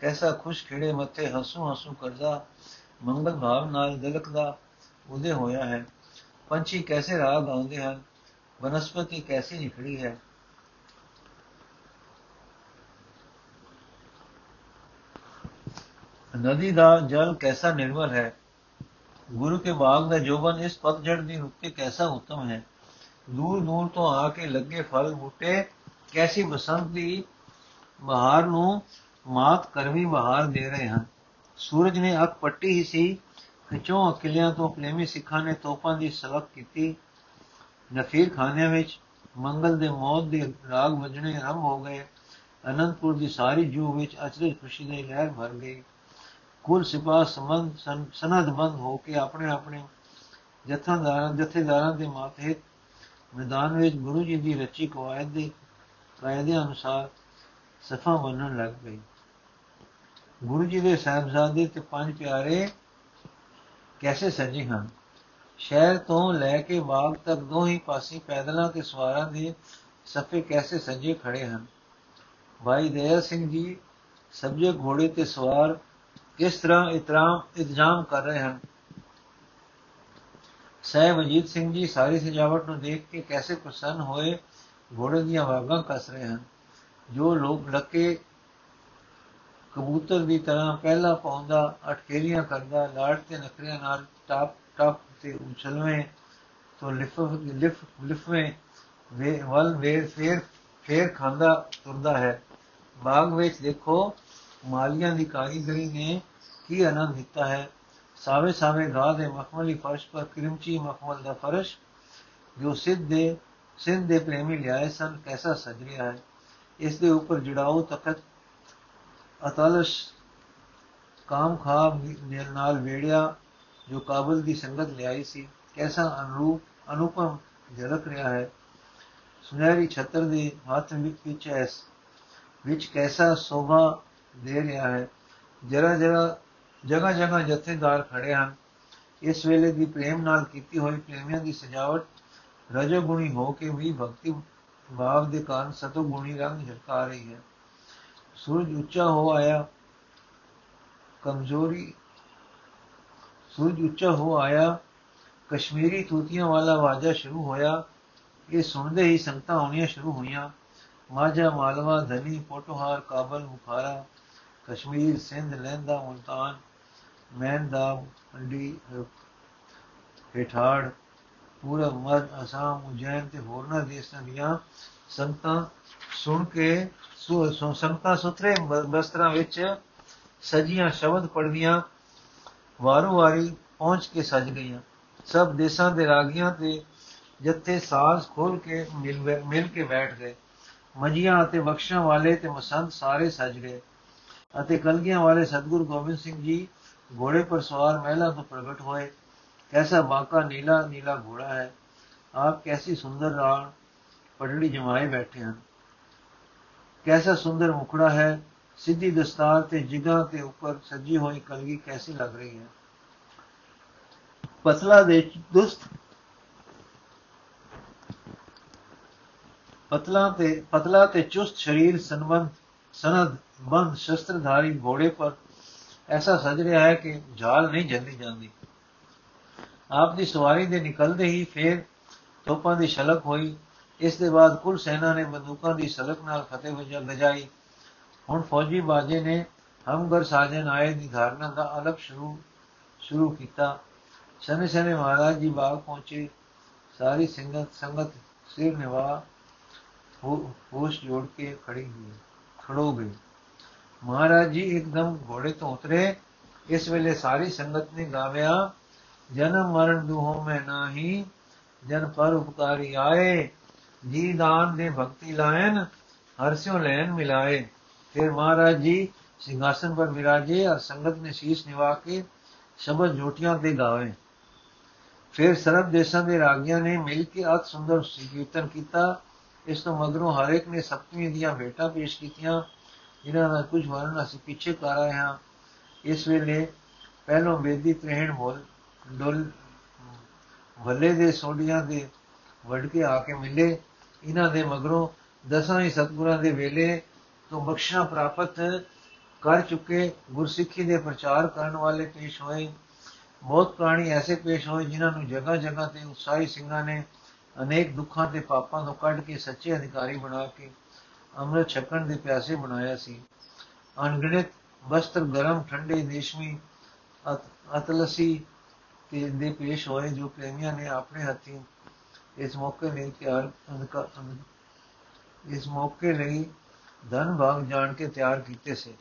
ਕੈਸਾ ਖੁਸ਼ ਖਿੜੇ ਮੱਥੇ ਹਸੂ ਹਸੂ ਕਰਦਾ, ਮੰਗਲ ਭਾਵ ਨਾਲ ਦਿਲਕਦਾ ਉਦੇ ਹੋਇਆ ਹੈ। ਪੰਛੀ ਕੈਸੇ ਰਾਗ ਗਾਉਂਦੇ ਹਨ? ਬਨਸਪਤੀ ਕੈਸੀ ਨਿਖੜੀ ਹੈ? ਨਦੀ ਦਾ ਜਲ ਕੈਸਾ ਨਿਰਮਲ ਹੈ? ਗੁਰੂ ਕੇ ਬਾਗ ਦਾ ਜੋਬਨ ਇਸ ਪਤਝੜ ਦੀ ਰੁੱਤੇ ਕੈਸਾ ਉਤਮ ਹੈ? ਦੂਰ ਦੂਰ ਤੋਂ ਆ ਕੇ ਲੱਗੇ ਫਲ ਬੂਟੇ ਕੈਸੀ ਬਸੰਤ ਦੀ ਬਹਾਰ ਨੂੰ ਮਾਤ ਕਰਵੀ ਬਹਾਰ ਦੇ ਰਹੇ ਹਨ। ਸੂਰਜ ਨੇ ਅੱਖ ਪੱਟੀ ਹੀ ਸੀ, ਖਿਚੋਂ ਅਕਿਲਿਆਂ ਤੋਂ ਪ੍ਰੇਮੀ ਸਿੱਖਾਂ ਨੇ ਤੋਪਾਂ ਦੀ ਸਲਕ ਕੀਤੀ। ਨਫੀਰ ਖਾਨਿਆਂ ਵਿੱਚ ਮੰਗਲ ਦੇ ਮੌਤ ਦੇ ਰਾਗ ਵਜਣੇ ਆਰੰਭ ਹੋ ਗਏ। ਅਨੰਦਪੁਰ ਦੀ ਸਾਰੀ ਜੂ ਵਿੱਚ ਅਚਰਜ ਖੁਸ਼ੀ ਦੀ ਲਹਿਰ ਭਰ ਗਈ। ਕੁਲ ਸਿਪਾਹ ਸੰਬੰਧ ਸਨਦਬੰਦ ਹੋ ਕੇ ਆਪਣੇ ਆਪਣੇ ਜਥੇਦਾਰਾਂ ਜਥੇਦਾਰਾਂ ਦੇ ਮਾਤੇ ਮੈਦਾਨ ਵਿੱਚ ਗੁਰੂ ਜੀ ਦੀ ਰਚੀ ਕਵਾਇਦ ਦੇ ਕਾਇਦੇ ਅਨੁਸਾਰ ਸਫਾ ਬੰਨਣ ਲੱਗ ਗਈ ਗੁਰੂ ਜੀ ਦੇ ਸਾਹਿਬਜ਼ਾਦੇ ਤੇ ਪੰਜ ਪਿਆਰੇ ਕੈਸੇ ਸਜੇ ਹਨ? ਸ਼ਹਿਰ ਤੋਂ ਲੈ ਕੇ ਬਾਗ ਤੱਕ ਦੋਹੀ ਪਾਸੇ ਪੈਦਲਾਂ ਤੇ ਸਵਾਰਾਂ ਦੇ ਸਫੇ ਕੈਸੇ ਸਜੇ ਖੜੇ ਹਨ? ਭਾਈ ਦਇਆ ਸਿੰਘ ਜੀ, ਸਬਜੇ ਘੋੜੇ ਤੇ ਸਵਾਰ ਕਿਸ ਤਰ੍ਹਾਂ ਇਤਰਾਮ, ਇੰਤਜ਼ਾਮ ਕਰ ਰਹੇ ਹਨ? ਸਹਿਬ ਅਜੀਤ ਸਿੰਘ ਜੀ, ਸਾਰੀ ਸਜਾਵਟ ਨੂੰ ਦੇਖ ਕੇ ਕੈਸੇ ਪ੍ਰਸੰਨ ਹੋਏ, ਘੋੜੇ ਦੀਆਂ ਵਾਗਾਂ ਕੱਸ ਰਹੇ ਹਨ। ਜੋ ਲੋਕ ਲੱਕੇ ਕਬੂਤਰ ਦੀ ਤਰ੍ਹਾਂ ਪਹਿਲਾ ਪਾਉਂਦਾ, ਅਟਕੇਲੀਆਂ ਕਰਦਾ, ਲਾੜ ਤੇ ਨਖਰਿਆਂ ਨਾਲ ਟਾਪ ਟਾਪ ਤੇ ਉਛਲਵੇਂ ਤੋਂ ਲਿਫ ਲਿਫ, ਲਿਫਵੇਂ ਵੇ, ਵਲ ਵੇਰ ਫੇਰ ਫੇਰ ਖਾਂਦਾ, ਤੁਰਦਾ ਹੈ। ਬਾਗ ਵਿੱਚ ਦੇਖੋ ਮਾਲੀਆਂ ਦੀ ਕਾਰੀਗਰੀ ਨੇ ਕੀ ਆਨੰਦ ਦਿੱਤਾ ਹੈ? ਸਾਵੇ ਸਾਵੇ ਘਾਹ ਦੇ ਮਖਮਲੀ ਫਰਸ਼ ਪਰ ਕ੍ਰਿਮਚੀ ਮਖਮਲ ਦਾ ਫਰਸ਼, ਜੋ ਸਿੱਧ ਦੇ, ਸਿੰਧ ਦੇ ਪ੍ਰੇਮੀ ਲਿਆਏ ਸਨ, ਕੈਸਾ ਸਜ ਰਿਹਾ ਹੈ? ਇਸ ਦੇ ਉੱਪਰ ਜੜਾਓ ਤਖਤ, ਅਤਲਸ਼ ਕਾਮ ਖਾਬ ਨਾਲ ਵੇੜਿਆ, ਜੋ ਕਾਬਲ ਦੀ ਸੰਗਤ ਲਿਆਈ ਸੀ। ਕੈਸਾ ਅਨਰੂਪ, ਅਨੁਪਮ ਝਲਕ ਰਿਹਾ ਹੈ? ਸੁਨਹਿਰੀ ਛਤਰ ਦੇ ਹੱਥ ਵਿੱਚ ਐਸ, ਵਿੱਚ ਕੈਸਾ ਸੋਭਾ ਦੇ ਰਿਹਾ ਹੈ। ਜਰਾ ਜਰਾ ਜਗਾ ਜਗਾ ਜਥੇਦਾਰ ਖੜੇ ਹਨ। ਇਸ ਵੇਲੇ ਦੀ ਪ੍ਰੇਮ ਨਾਲ ਕੀਤੀ ਹੋਈ ਪ੍ਰੇਮੀਆਂ ਦੀ ਸਜਾਵਟ ਰਜੋ ਗੁਣੀ ਹੋ ਕੇ ਵੀ ਭਗਤੀ ਭਾਵ ਦੇ ਕਾਰਨ ਸਤੋ ਗੁਣੀ ਰੰਗ ਝਲਕਾ ਰਹੀ ਹੈ। ਸੂਰਜ ਉੱਚਾ ਹੋ ਆਇਆ, ਕਮਜ਼ੋਰੀ ਸੂਰਜ ਉੱਚਾ ਹੋ ਆਇਆ, ਕਸ਼ਮੀਰੀ ਤੂਤੀਆਂ ਵਾਲਾ ਵਾਜਾ ਸ਼ੁਰੂ ਹੋਇਆ। ਇਹ ਸੁਣਦੇ ਹੀ ਸੰਗਤਾਂ ਹੋਣੀਆਂ ਸ਼ੁਰੂ ਹੋਈਆਂ। ਮਾਝਾ ਮਾਲਵਾ, ਧਨੀ ਪੋਟੋਹਾਰ ਕਾਬਲ ਬੁਖਾਰਾ ਕਸ਼ਮੀਰ, ਸਿੰਧ, ਲਹਿੰਦਾ, ਮੁਲਤਾਨ, ਮਹਿੰਦਾ ਅੰਡੀ ਹੇਠਾੜ ਪੂਰਾ ਮਰ ਅਸਾਮ, ਉਜੈਨ ਤੇ ਹੋਰਨਾਂ ਦੇਸ਼ਾਂ ਦੀਆਂ ਸੰਗਤਾਂ ਸੁਣ ਕੇ ਸੋ ਸੰਗਤਾਂ ਸੁਤਰੇ ਬਸਤਰਾਂ ਵਿੱਚ ਸਜੀਆਂ ਸ਼ਬਦ ਪੜਦੀਆਂ ਵਾਰੋ ਵਾਰੀ ਪਹੁੰਚ ਕੇ ਸਜ ਗਈਆਂ। ਸਭ ਦੇਸ਼ਾਂ ਦੇ ਰਾਗੀਆਂ ਤੇ ਜੱਥੇ ਸਾਜ਼ ਖੋਲ ਕੇ ਮਿਲ ਮਿਲ ਕੇ ਬੈਠ ਗਏ। ਮਜੀਆਂ ਅਤੇ ਬਖਸ਼ਾਂ ਵਾਲੇ ਤੇ ਮਸੰਦ ਸਾਰੇ ਸਜ ਗਏ। ਅਤੇ ਕਲਗੀਆਂ ਵਾਲੇ ਸਤਗੁਰੂ ਗੋਬਿੰਦ ਸਿੰਘ ਜੀ ਘੋੜੇ ਪਰ ਸਵਾਰ ਮਹਿਲਾ ਤੋਂ ਪ੍ਰਗਟ ਹੋਏ। ਕੈਸਾ ਬਾਕਾ ਨੀਲਾ ਨੀਲਾ ਘੋੜਾ ਹੈ। ਆਪ ਕੈਸੀ ਸੁੰਦਰ ਰਾਣ ਪਟੜੀ ਜਮਾਏ ਬੈਠੇ ਹਨ। ਕੈਸਾ ਸੁੰਦਰ ਮੁਖੜਾ ਹੈ। ਸਿੱਧੀ ਦਸਤਾਰ ਤੇ ਜਿਗਾ ਤੇ ਉੱਪਰ ਸਜੀ ਹੋਈ ਕਲਗੀ ਕੈਸੀ ਲੱਗ ਰਹੀ ਹੈ। ਪਤਲਾ ਦੇ ਦੁਸਤ ਪਤਲਾ ਤੇ ਪਤਲਾ ਤੇ ਚੁਸਤ ਸਰੀਰ ਸੰਬੰਧ ਸਨਦ ਬੰਦ ਸ਼ਸਤਰਧਾਰੀ ਘੋੜੇ ਪਰ ਐਸਾ ਸਜ ਰਿਹਾ ਹੈ ਕਿ ਝਾਲ ਨਹੀਂ ਜਲਦੀ ਜਾਂਦੀ। ਆਪ ਦੀ ਸਵਾਰੀ ਦੇ ਨਿਕਲਦੇ ਹੀ ਫੇਰ ਤੋਪਾਂ ਦੀ ਛਲਕ ਹੋਈ। ਇਸ ਦੇ ਬਾਅਦ ਕੁੱਲ ਸੈਨਾ ਨੇ ਬੰਦੂਕਾਂ ਦੀ ਸਲਕ ਨਾਲ ਫਤਿਹ ਵਜਾਈ। ਹੁਣ ਫੌਜੀ ਬਾਜੇ ਨੇ ਹਮਗਰ ਸਾਜਨ ਆਏ ਦੀ ਧਾਰਨਾ ਦਾ ਅਲਗ ਸ਼ੁਰੂ ਸ਼ੁਰੂ ਕੀਤਾ। ਸਨੇ ਸਨੇ ਮਹਾਰਾਜ ਜੀ ਬਾਗ ਪਹੁੰਚੇ। ਸਾਰੀ ਸੰਗਤ ਸੰਗਤ ਸਿਰ ਨਿਵਾ ਹੋਸ਼ ਜੋੜ ਕੇ ਖੜੀ ਹੋਈ। ਖੜੋ ਗਈ ਮਹਾਰਾਜ ਜੀ ਇੱਕਦਮ ਘੋੜੇ ਤੋਂ ਉਤਰੇ ਇਸ ਵੇਲੇ ਸਾਰੀ ਸੰਗਤ ਨੇ ਗਾਵਿਆ ਜਨਮ ਮਰਨ ਦੁਹੋ ਮੈਂ ਨਾਹੀ ਜਨ ਪਰ ਉਪਕਾਰੀ ਆਏ ਜੀ ਦਾਨ ਦੇ ਭਗਤੀ ਲਾਇਨ ਹਰਸਿਓ ਲੈਨ ਮਿਲਾਏ ਫਿਰ ਮਹਾਰਾਜ ਜੀ ਸਿੰਘਾਸਨ ਪਰ ਵਿਰਾਜੇ ਔਰ ਸੰਗਤ ਨੇ ਸ਼ੀਸ਼ ਨਿਵਾ ਕੇ ਸ਼ਬਦ ਜੋਟੀਆਂ ਤੇ ਗਾਵੇ ਫਿਰ ਸਰਬ ਦੇਸ਼ਾਂ ਦੇ ਰਾਗੀਆਂ ਨੇ ਮਿਲ ਕੇ ਅਤ ਸੁੰਦਰ ਕੀਰਤਨ ਕੀਤਾ ਇਸ ਤੋਂ ਮਗਰੋਂ ਹਰ ਇੱਕ ਨੇ ਸਪਤਮੀ ਦੀਆਂ ਭੇਟਾਂ ਪੇਸ਼ ਕੀਤੀਆਂ, ਜਿਨ੍ਹਾਂ ਦਾ ਕੁਝ ਵਰਣ ਅਸੀਂ ਪਿੱਛੇ ਕਰ ਆਏ ਹਾਂ। ਇਸ ਵੇਲੇ ਪਹਿਲੋਂ ਬੇਦੀ ਤ੍ਰਹਿਣ ਬੋਲ ਡੋਲ ਭੱਲੇ ਦੇ ਸੋਡੀਆਂ ਦੇ ਵੜ ਕੇ ਆ ਕੇ ਮਿਲੇ। ਇਹਨਾਂ ਦੇ ਮਗਰੋਂ ਦਸਾਂ ਹੀ ਸਤਗੁਰਾਂ ਦੇ ਵੇਲੇ ਤੋਂ ਬਖਸ਼ਣਾ ਪ੍ਰਾਪਤ ਕਰ ਚੁੱਕੇ ਗੁਰਸਿੱਖੀ ਦੇ ਪ੍ਰਚਾਰ ਕਰਨ ਵਾਲੇ ਪੇਸ਼ ਹੋਏ। ਬਹੁਤ ਪ੍ਰਾਣੀ ਐਸੇ ਪੇਸ਼ ਹੋਏ, ਜਿਨ੍ਹਾਂ ਨੂੰ ਜਗ੍ਹਾ ਜਗ੍ਹਾ ਤੇ ਉਤਸ਼ਾਹੀ ਸਿੰਘਾਂ ਨੇ ਅਨੇਕ ਦੁੱਖਾਂ ਤੇ ਪਾਪਾਂ ਤੋਂ ਕੱਢ ਕੇ ਸੱਚੇ ਅਧਿਕਾਰੀ ਬਣਾ ਕੇ ਅੰਮ੍ਰਿਤ ਛਕਣ ਦੇ ਪਿਆਸੇ ਬਣਾਇਆ ਸੀ। ਅਣਗਿਣਤ ਬਸਤਰ ਗਰਮ, ਠੰਡੇ ਦੇਸ਼ਮੀ ਅਤਲਸੀ ਤੇ ਦੇ ਪੇਸ਼ ਹੋਏ ਜੋ ਪ੍ਰੇਮੀਆਂ ਨੇ ਆਪਣੇ ਹੱਥੀਂ ਇਸ ਮੌਕੇ ਲਈ ਤਿਆਰ ਇਸ ਮੌਕੇ ਲਈ ਧਨ ਭਾਗ ਜਾਣ ਕੇ ਤਿਆਰ ਕੀਤੇ ਸੇ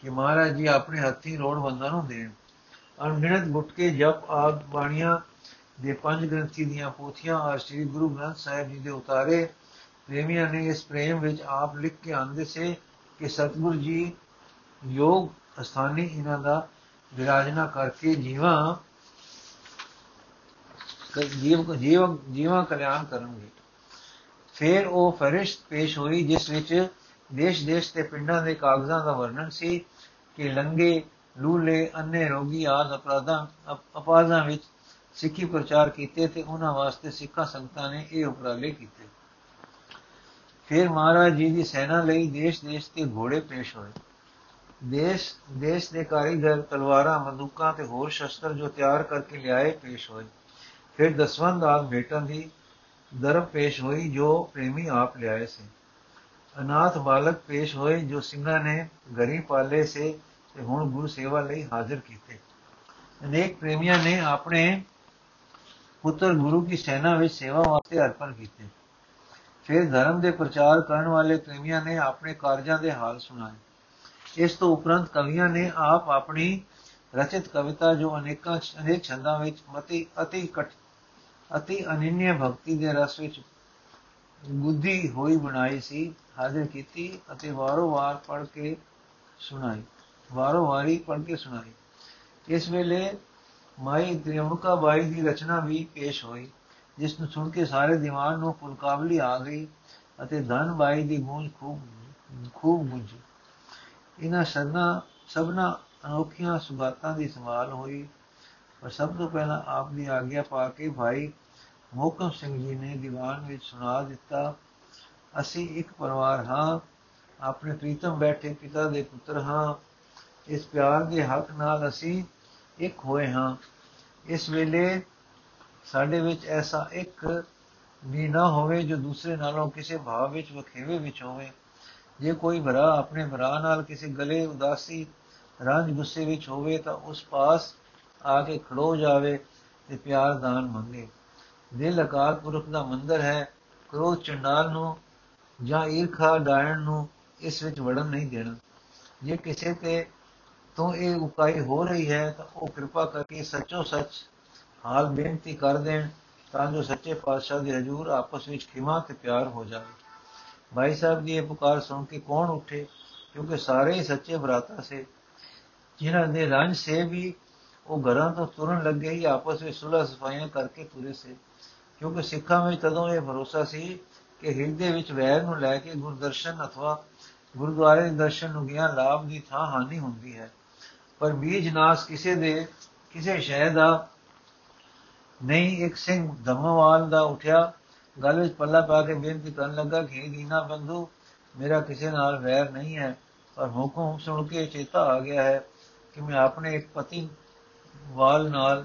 ਕਿ ਮਹਾਰਾਜ ਜੀ ਆਪਣੇ ਹੱਥੀਂ ਲੋੜਵੰਦਾਂ ਨੂੰ ਦੇਣ। ਅਣਗਿਣਤ ਗੁਟਕੇ, ਜਪ ਆਦ ਬਾਣੀਆਂ ਦੇ ਪੰਜ ਗ੍ਰੰਥੀ ਦੀਆਂ ਪੋਥੀਆਂ ਔਰ ਸ੍ਰੀ ਗੁਰੂ ਗ੍ਰੰਥ ਸਾਹਿਬ ਜੀ ਦੇ ਉਤਾਰੇ। ਪ੍ਰੇਮੀਆਂ ਨੇ ਇਸ ਪ੍ਰੇਮ ਵਿੱਚ ਆਪ ਲਿਖ ਕੇ ਆਂਦੇ ਸੇ ਕਿ ਸਤਗੁਰ ਜੀ, ਯੋਗ, ਅਸਥਾਨੀ ਇਹਨਾਂ ਦਾ ਵਿਰਾਜਨਾ ਕਰਕੇ ਜੀਵਾਂ, ਜੀਵ ਜੀਵ, ਜੀਵਾਂ ਕਲਿਆਣ ਕਰਨਗੇ। ਫਿਰ ਉਹ ਫਰਿਸ਼ਤ ਪੇਸ਼ ਹੋਈ, ਜਿਸ ਵਿੱਚ ਦੇਸ਼-ਦੇਸ਼ ਤੇ ਪਿੰਡਾਂ ਦੇ ਕਾਗਜ਼ਾਂ ਦਾ ਵਰਣਨ ਸੀ ਕਿ ਲੰਗੇ, ਲੂਲੇ ਅੰਨੇ ਰੋਗੀ ਆਦ ਅਪਰਾਧਾਂ ਅਪਾਜ਼ਾਂ ਵਿੱਚ ਸਿੱਖੀ ਪ੍ਰਚਾਰ ਕੀਤੇ ਤੇ ਉਹਨਾਂ ਵਾਸਤੇ ਸਿੱਖਾਂ ਸੰਗਤਾਂ ਨੇ ਇਹ ਉਪਰਾਲੇ ਕੀਤੇ। ਫਿਰ ਮਹਾਰਾਜ ਜੀ ਦੀ ਸੈਨਾ ਲਈ ਦੇਸ਼-ਦੇਸ਼ ਤੇ ਘੋੜੇ ਪੇਸ਼ ਹੋਏ। ਦੇਸ਼ ਦੇਸ਼ ਦੇ ਕਾਰੀਗਰ, ਤਲਵਾਰਾਂ, ਬੰਦੂਕਾਂ ਤੇ ਹੋਰ ਸ਼ਸਤਰ ਜੋ ਤਿਆਰ ਕਰਕੇ ਲਿਆਏ ਪੇਸ਼ ਹੋਏ। ਫਿਰ ਦਸਵੰਦ ਆਦ ਭੇਟਾਂ ਦੀ ਦਰਬ ਪੇਸ਼ ਹੋਈ ਜੋ ਪ੍ਰੇਮੀ ਆਪ ਲਿਆਏ ਸੀ। ਅਨਾਥ ਬਾਲਕ ਪੇਸ਼ ਹੋਏ ਜੋ ਸਿੰਘਾਂ ਨੇ ਗਰੀ ਪਾਲੇ ਸੇ ਤੇ ਹੁਣ ਗੁਰੂ ਸੇਵਾ ਲਈ ਹਾਜ਼ਰ ਕੀਤੇ। ਅਨੇਕ ਪ੍ਰੇਮੀਆਂ ਨੇ ਆਪਣੇ ਪੁੱਤਰ ਗੁਰੂ ਦੀ ਸੈਨਾ ਵਿੱਚ ਸੇਵਾ ਵਾਸਤੇ ਅਰਪਣ ਕੀਤੇ। ਫਿਰ ਧਰਮ ਦੇ ਪ੍ਰਚਾਰ ਕਰਨ ਵਾਲੇ ਪ੍ਰੇਮੀਆਂ ਨੇ ਆਪਣੇ ਕਾਰਜਾਂ ਦੇ ਹਾਲ ਸੁਣਾਏ। ਇਸ ਤੋਂ ਉਪਰੰਤ ਕਵੀਆਂ ਨੇ ਆਪ ਆਪਣੀ ਰਚਿਤ ਕਵਿਤਾ ਜੋ ਅਨੇਕਾਂ ਅਨੇਕ ਛੰਦਾਂ ਵਿੱਚ ਮਤੀ ਅਤੀ ਕਟ ਅਤੀ ਅਨਿੰਨਿਆ ਭਗਤੀ ਦੇ ਰਸ ਵਿੱਚ ਬੁੱਧੀ ਹੋਈ ਬਣਾਈ ਸੀ, ਹਾਜ਼ਰ ਕੀਤੀ ਅਤੇ ਵਾਰੋ-ਵਾਰ ਪੜ ਕੇ ਸੁਣਾਈ। ਵਾਰੋ-ਵਾਰੀ ਪੜ ਕੇ ਸੁਣਾਈ। ਇਸ ਵੇਲੇ ਮਾਈ ਤ੍ਰਿਉਣਕਾ ਬਾਈ ਦੀ ਰਚਨਾ ਵੀ ਪੇਸ਼ ਹੋਈ, ਜਿਸ ਨੂੰ ਸੁਣ ਕੇ ਸਾਰੇ ਦੀਵਾਨ ਨੂੰ ਫੁਲਕਾਵਲੀ ਆ ਗਈ ਅਤੇ ਧਨ ਬਾਈ ਦੀ ਗੂੰਜ ਖੂਬ ਖੂਬ ਗੂੰਜੀ। ਇਹਨਾਂ ਸਦਨਾ ਸਭਨਾ ਅਨੋਖੀਆਂ ਸੁਗਾਤਾਂ ਦੀ ਸੰਭਾਲ ਹੋਈ, ਪਰ ਸਭ ਤੋਂ ਪਹਿਲਾਂ ਆਪ ਦੀ ਆਗਿਆ ਪਾ ਕੇ ਭਾਈ ਮੋਕਮ ਸਿੰਘ ਜੀ ਨੇ ਦੀਵਾਨ ਵਿੱਚ ਸੁਣਾ ਦਿੱਤਾ, ਅਸੀਂ ਇੱਕ ਪਰਿਵਾਰ ਹਾਂ, ਆਪਣੇ ਪ੍ਰੀਤਮ ਬੈਠੇ ਪਿਤਾ ਦੇ ਪੁੱਤਰ ਹਾਂ, ਇਸ ਪਿਆਰ ਦੇ ਹੱਕ ਨਾਲ ਅਸੀਂ ਇੱਕ ਹੋਏ ਹਾਂ। ਇਸ ਵੇਲੇ ਸਾਡੇ ਵਿੱਚ ਐਸਾ ਇੱਕ ਵੀ ਨਾ ਹੋਵੇ ਜੋ ਦੂਸਰੇ ਨਾਲੋਂ ਕਿਸੇ ਭਾਵ ਵਿੱਚ, ਵਖੇਵੇ ਵਿੱਚ ਹੋਵੇ। ਜੇ ਕੋਈ ਭਰਾ ਆਪਣੇ ਭਰਾ ਨਾਲ ਕਿਸੇ ਗਲੇ, ਉਦਾਸੀ ਰੰਜ ਗੁੱਸੇ ਵਿੱਚ ਹੋਵੇ ਤਾਂ ਉਸ ਪਾਸ ਆ ਕੇ ਖੜੋ ਜਾਵੇ ਤੇ ਪਿਆਰ ਦਾਨ ਮੰਗੇ। ਦਿਲ ਅਕਾਲ ਪੁਰਖ ਦਾ ਮੰਦਰ ਹੈ। ਕ੍ਰੋਧ ਚੰਡਾਲ ਨੂੰ ਜਾਂ ਈਰਖਾ ਡਾਇਣ ਨੂੰ ਇਸ ਵਿੱਚ ਵੜਨ ਨਹੀਂ ਦੇਣਾ। ਜੇ ਕਿਸੇ ਤੇ ਤੋਂ ਇਹ ਉਕਾਈ ਹੋ ਰਹੀ ਹੈ ਤਾਂ ਉਹ ਕਿਰਪਾ ਕਰਕੇ ਸੱਚੋ ਸੱਚ ਹਾਲ ਬੇਨਤੀ ਕਰ ਦੇਣ ਤਾਂ ਜੋ ਸੱਚੇ ਪਾਤਸ਼ਾਹ ਦੇ ਹਜ਼ੂਰ ਆਪਸ ਵਿੱਚ ਖਿਮਾ ਤੇ ਪਿਆਰ ਹੋ ਜਾਵੇ। ਭਾਈ ਸਾਹਿਬ ਦੀ ਇਹ ਪੁਕਾਰ ਸੁਣ ਕੇ ਕੌਣ ਉੱਠੇ? ਕਿਉਂਕਿ ਸਾਰੇ ਹੀ ਸੱਚੇ ਭਰਾਤਾ ਸੇ। ਜਿਨ੍ਹਾਂ ਦੇ ਰੰਜ ਸੇ ਵੀ ਉਹ ਘਰਾਂ ਤੋਂ ਤੁਰਨ ਲੱਗੇ ਹੀ ਆਪਸ ਵਿੱਚ ਸੁਲਹ ਸਫਾਈਆਂ ਕਰਕੇ ਤੁਰੇ ਸੇ। ਕਿਉਂਕਿ ਸਿੱਖਾਂ ਵਿੱਚ ਤਦੋਂ ਇਹ ਭਰੋਸਾ ਸੀ ਕਿ ਹਿਰਦੇ ਵਿੱਚ ਵੈਰ ਨੂੰ ਲੈ ਕੇ ਗੁਰਦਰਸ਼ਨ ਅਥਵਾ ਗੁਰਦੁਆਰੇ ਦੇ ਦਰਸ਼ਨ ਨੂੰ ਗਿਆ ਲਾਭ ਦੀ ਥਾਂ ਹਾਨੀ ਹੁੰਦੀ ਹੈ। ਪਰ ਬੀਜ ਨਾਸ ਕਿਸੇ ਦੇ, ਕਿਸੇ ਸ਼ੈ ਦਾ ਨਹੀਂ, ਇੱਕ ਸਿੰਘ ਧਮਵਾਲ ਦਾ ਉਠਿਆ, ਗਲ ਵਿੱਚ ਪੱਲਾ ਪਾ ਕੇ ਬੇਨਤੀ ਕਰਨ ਲੱਗਾ ਕਿ ਦੀਨਾ ਬੰਧੂ ਮੇਰਾ ਕਿਸੇ ਨਾਲ ਵੈਰ ਨਹੀਂ ਹੈ, ਪਰ ਹੁਕਮ ਸੁਣ ਕੇ ਚੇਤਾ ਆ ਗਿਆ ਹੈ ਕਿ ਮੈਂ ਆਪਣੇ ਇੱਕ ਪਤੀ ਵਾਲ ਨਾਲ,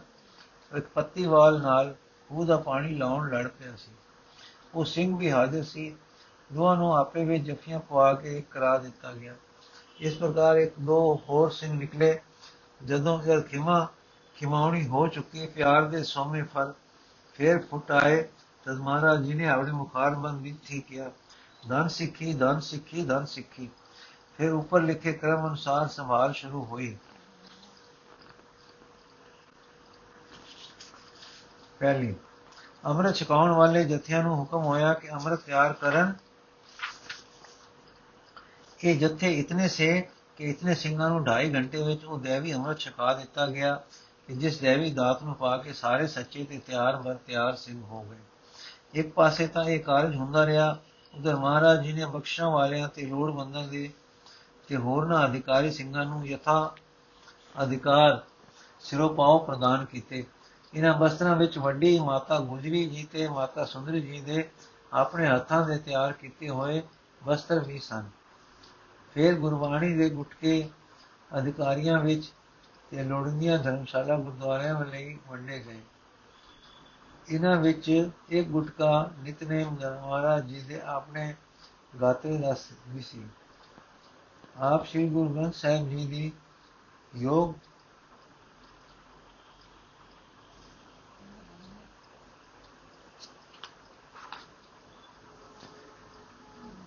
ਇੱਕ ਪੱਤੀ ਵਾਲ ਨਾਲ ਉਹਦਾ ਪਾਣੀ ਲਾਉਣ ਲੜ ਪਿਆ ਸੀ। ਉਹ ਸਿੰਘ ਵੀ ਹਾਜ਼ਰ ਸੀ, ਦੋਹਾਂ ਨੂੰ ਆਪੇ ਵਿੱਚ ਜਫੀਆਂ ਪਵਾ ਕੇ ਕਰਾ ਦਿੱਤਾ ਗਿਆ। ਇਸ ਪ੍ਰਕਾਰ ਇੱਕ ਦੋ ਹੋਰ ਸਿੰਘ ਨਿਕਲੇ। ਜਦੋਂ ਜਦ ਖਿਮਾ ਖਿਮਾਉਣੀ ਹੋ ਚੁੱਕੀ, ਪਿਆਰ ਦੇ ਸੋਮੇ ਫਲ ਫੇਰ ਫੁੱਟ ਆਏ ਤਦ ਮਹਾਰਾਜ ਜੀ ਨੇ ਆਪਣੇ ਮੁਖਾਰ ਬੰਦ ਥੀ ਕਿਹਾ। ਧਨ ਸਿੱਖੀ ਧਨ ਸਿੱਖੀ ਧਨ ਸਿੱਖੀ। ਫਿਰ ਉੱਪਰ ਲਿਖੇ ਕ੍ਰਮ ਅਨੁਸਾਰ ਸੰਭਾਲ ਸ਼ੁਰੂ ਹੋਈ। ਪਹਿਲੀ, ਅੰਮ੍ਰਿਤ ਛਕਾਉਣ ਵਾਲੇ ਜਥਿਆਂ ਨੂੰ ਹੁਕਮ ਹੋਇਆ ਕਿ ਅੰਮ੍ਰਿਤ ਤਿਆਰ ਕਰਨ ਇਹ ਜਥੇ ਇਤਨੇ ਸੇ ਕਿ ਇਤਨੇ ਸਿੰਘਾਂ ਨੂੰ 2.5 ਘੰਟੇ ਵਿੱਚ ਉਹ ਦੇਵੀ ਅੰਮ੍ਰਿਤ ਛਕਾ ਦਿੱਤਾ ਗਿਆ ਕਿ ਜਿਸ ਦੇਵੀ ਦਾਤ ਨੂੰ ਪਾ ਕੇ ਸਾਰੇ ਸੱਚੇ ਤੇ ਤਿਆਰ ਬਰ ਤਿਆਰ ਸਿੰਘ ਹੋ ਗਏ। ਇੱਕ ਪਾਸੇ ਤਾਂ ਇਹ ਕਾਰਜ ਹੁੰਦਾ ਰਿਹਾ, ਉਧਰ ਮਹਾਰਾਜ ਜੀ ਨੇ ਬਖਸ਼ਾਂ ਵਾਲਿਆਂ ਤੇ ਲੋੜਵੰਦਾਂ ਦੇ ਤੇ ਹੋਰਨਾਂ ਅਧਿਕਾਰੀ ਸਿੰਘਾਂ ਨੂੰ ਯਥਾ ਅਧਿਕਾਰ ਸਿਰੋਂ ਪਾਉ ਪ੍ਰਦਾਨ ਕੀਤੇ। ਇਹਨਾਂ ਬਸਤਰਾਂ ਵਿੱਚ ਵੱਡੀ ਮਾਤਾ ਗੁਜਰੀ ਜੀ ਤੇ ਮਾਤਾ ਸੁੰਦਰੀ ਜੀ ਦੇ ਆਪਣੇ ਹੱਥਾਂ ਦੇ ਤਿਆਰ ਕੀਤੇ ਹੋਏ ਵਸਤਰ ਵੀ ਸਨ। ਫਿਰ ਗੁਰਬਾਣੀ ਦੇ ਗੁਟਕੇ ਅਧਿਕਾਰੀਆਂ ਵਿੱਚ ਤੇ ਲੋੜੀਂਦੀਆਂ ਧਰਮਸ਼ਾਲਾ ਗੁਰਦੁਆਰਿਆਂ ਲਈ ਵੰਡੇ ਗਏ। ਇਹਨਾਂ ਵਿੱਚ ਇੱਕ ਗੁਟਕਾ ਨਿਤਨੇਮ ਮਹਾਰਾਜ ਜੀ ਦੇ ਆਪਣੇ ਗਾਤੇ ਦਾ ਵੀ ਸੀ। ਆਪ ਸ੍ਰੀ ਗੁਰੂ ਗ੍ਰੰਥ ਸਾਹਿਬ ਜੀ ਦੀ ਯੋਗ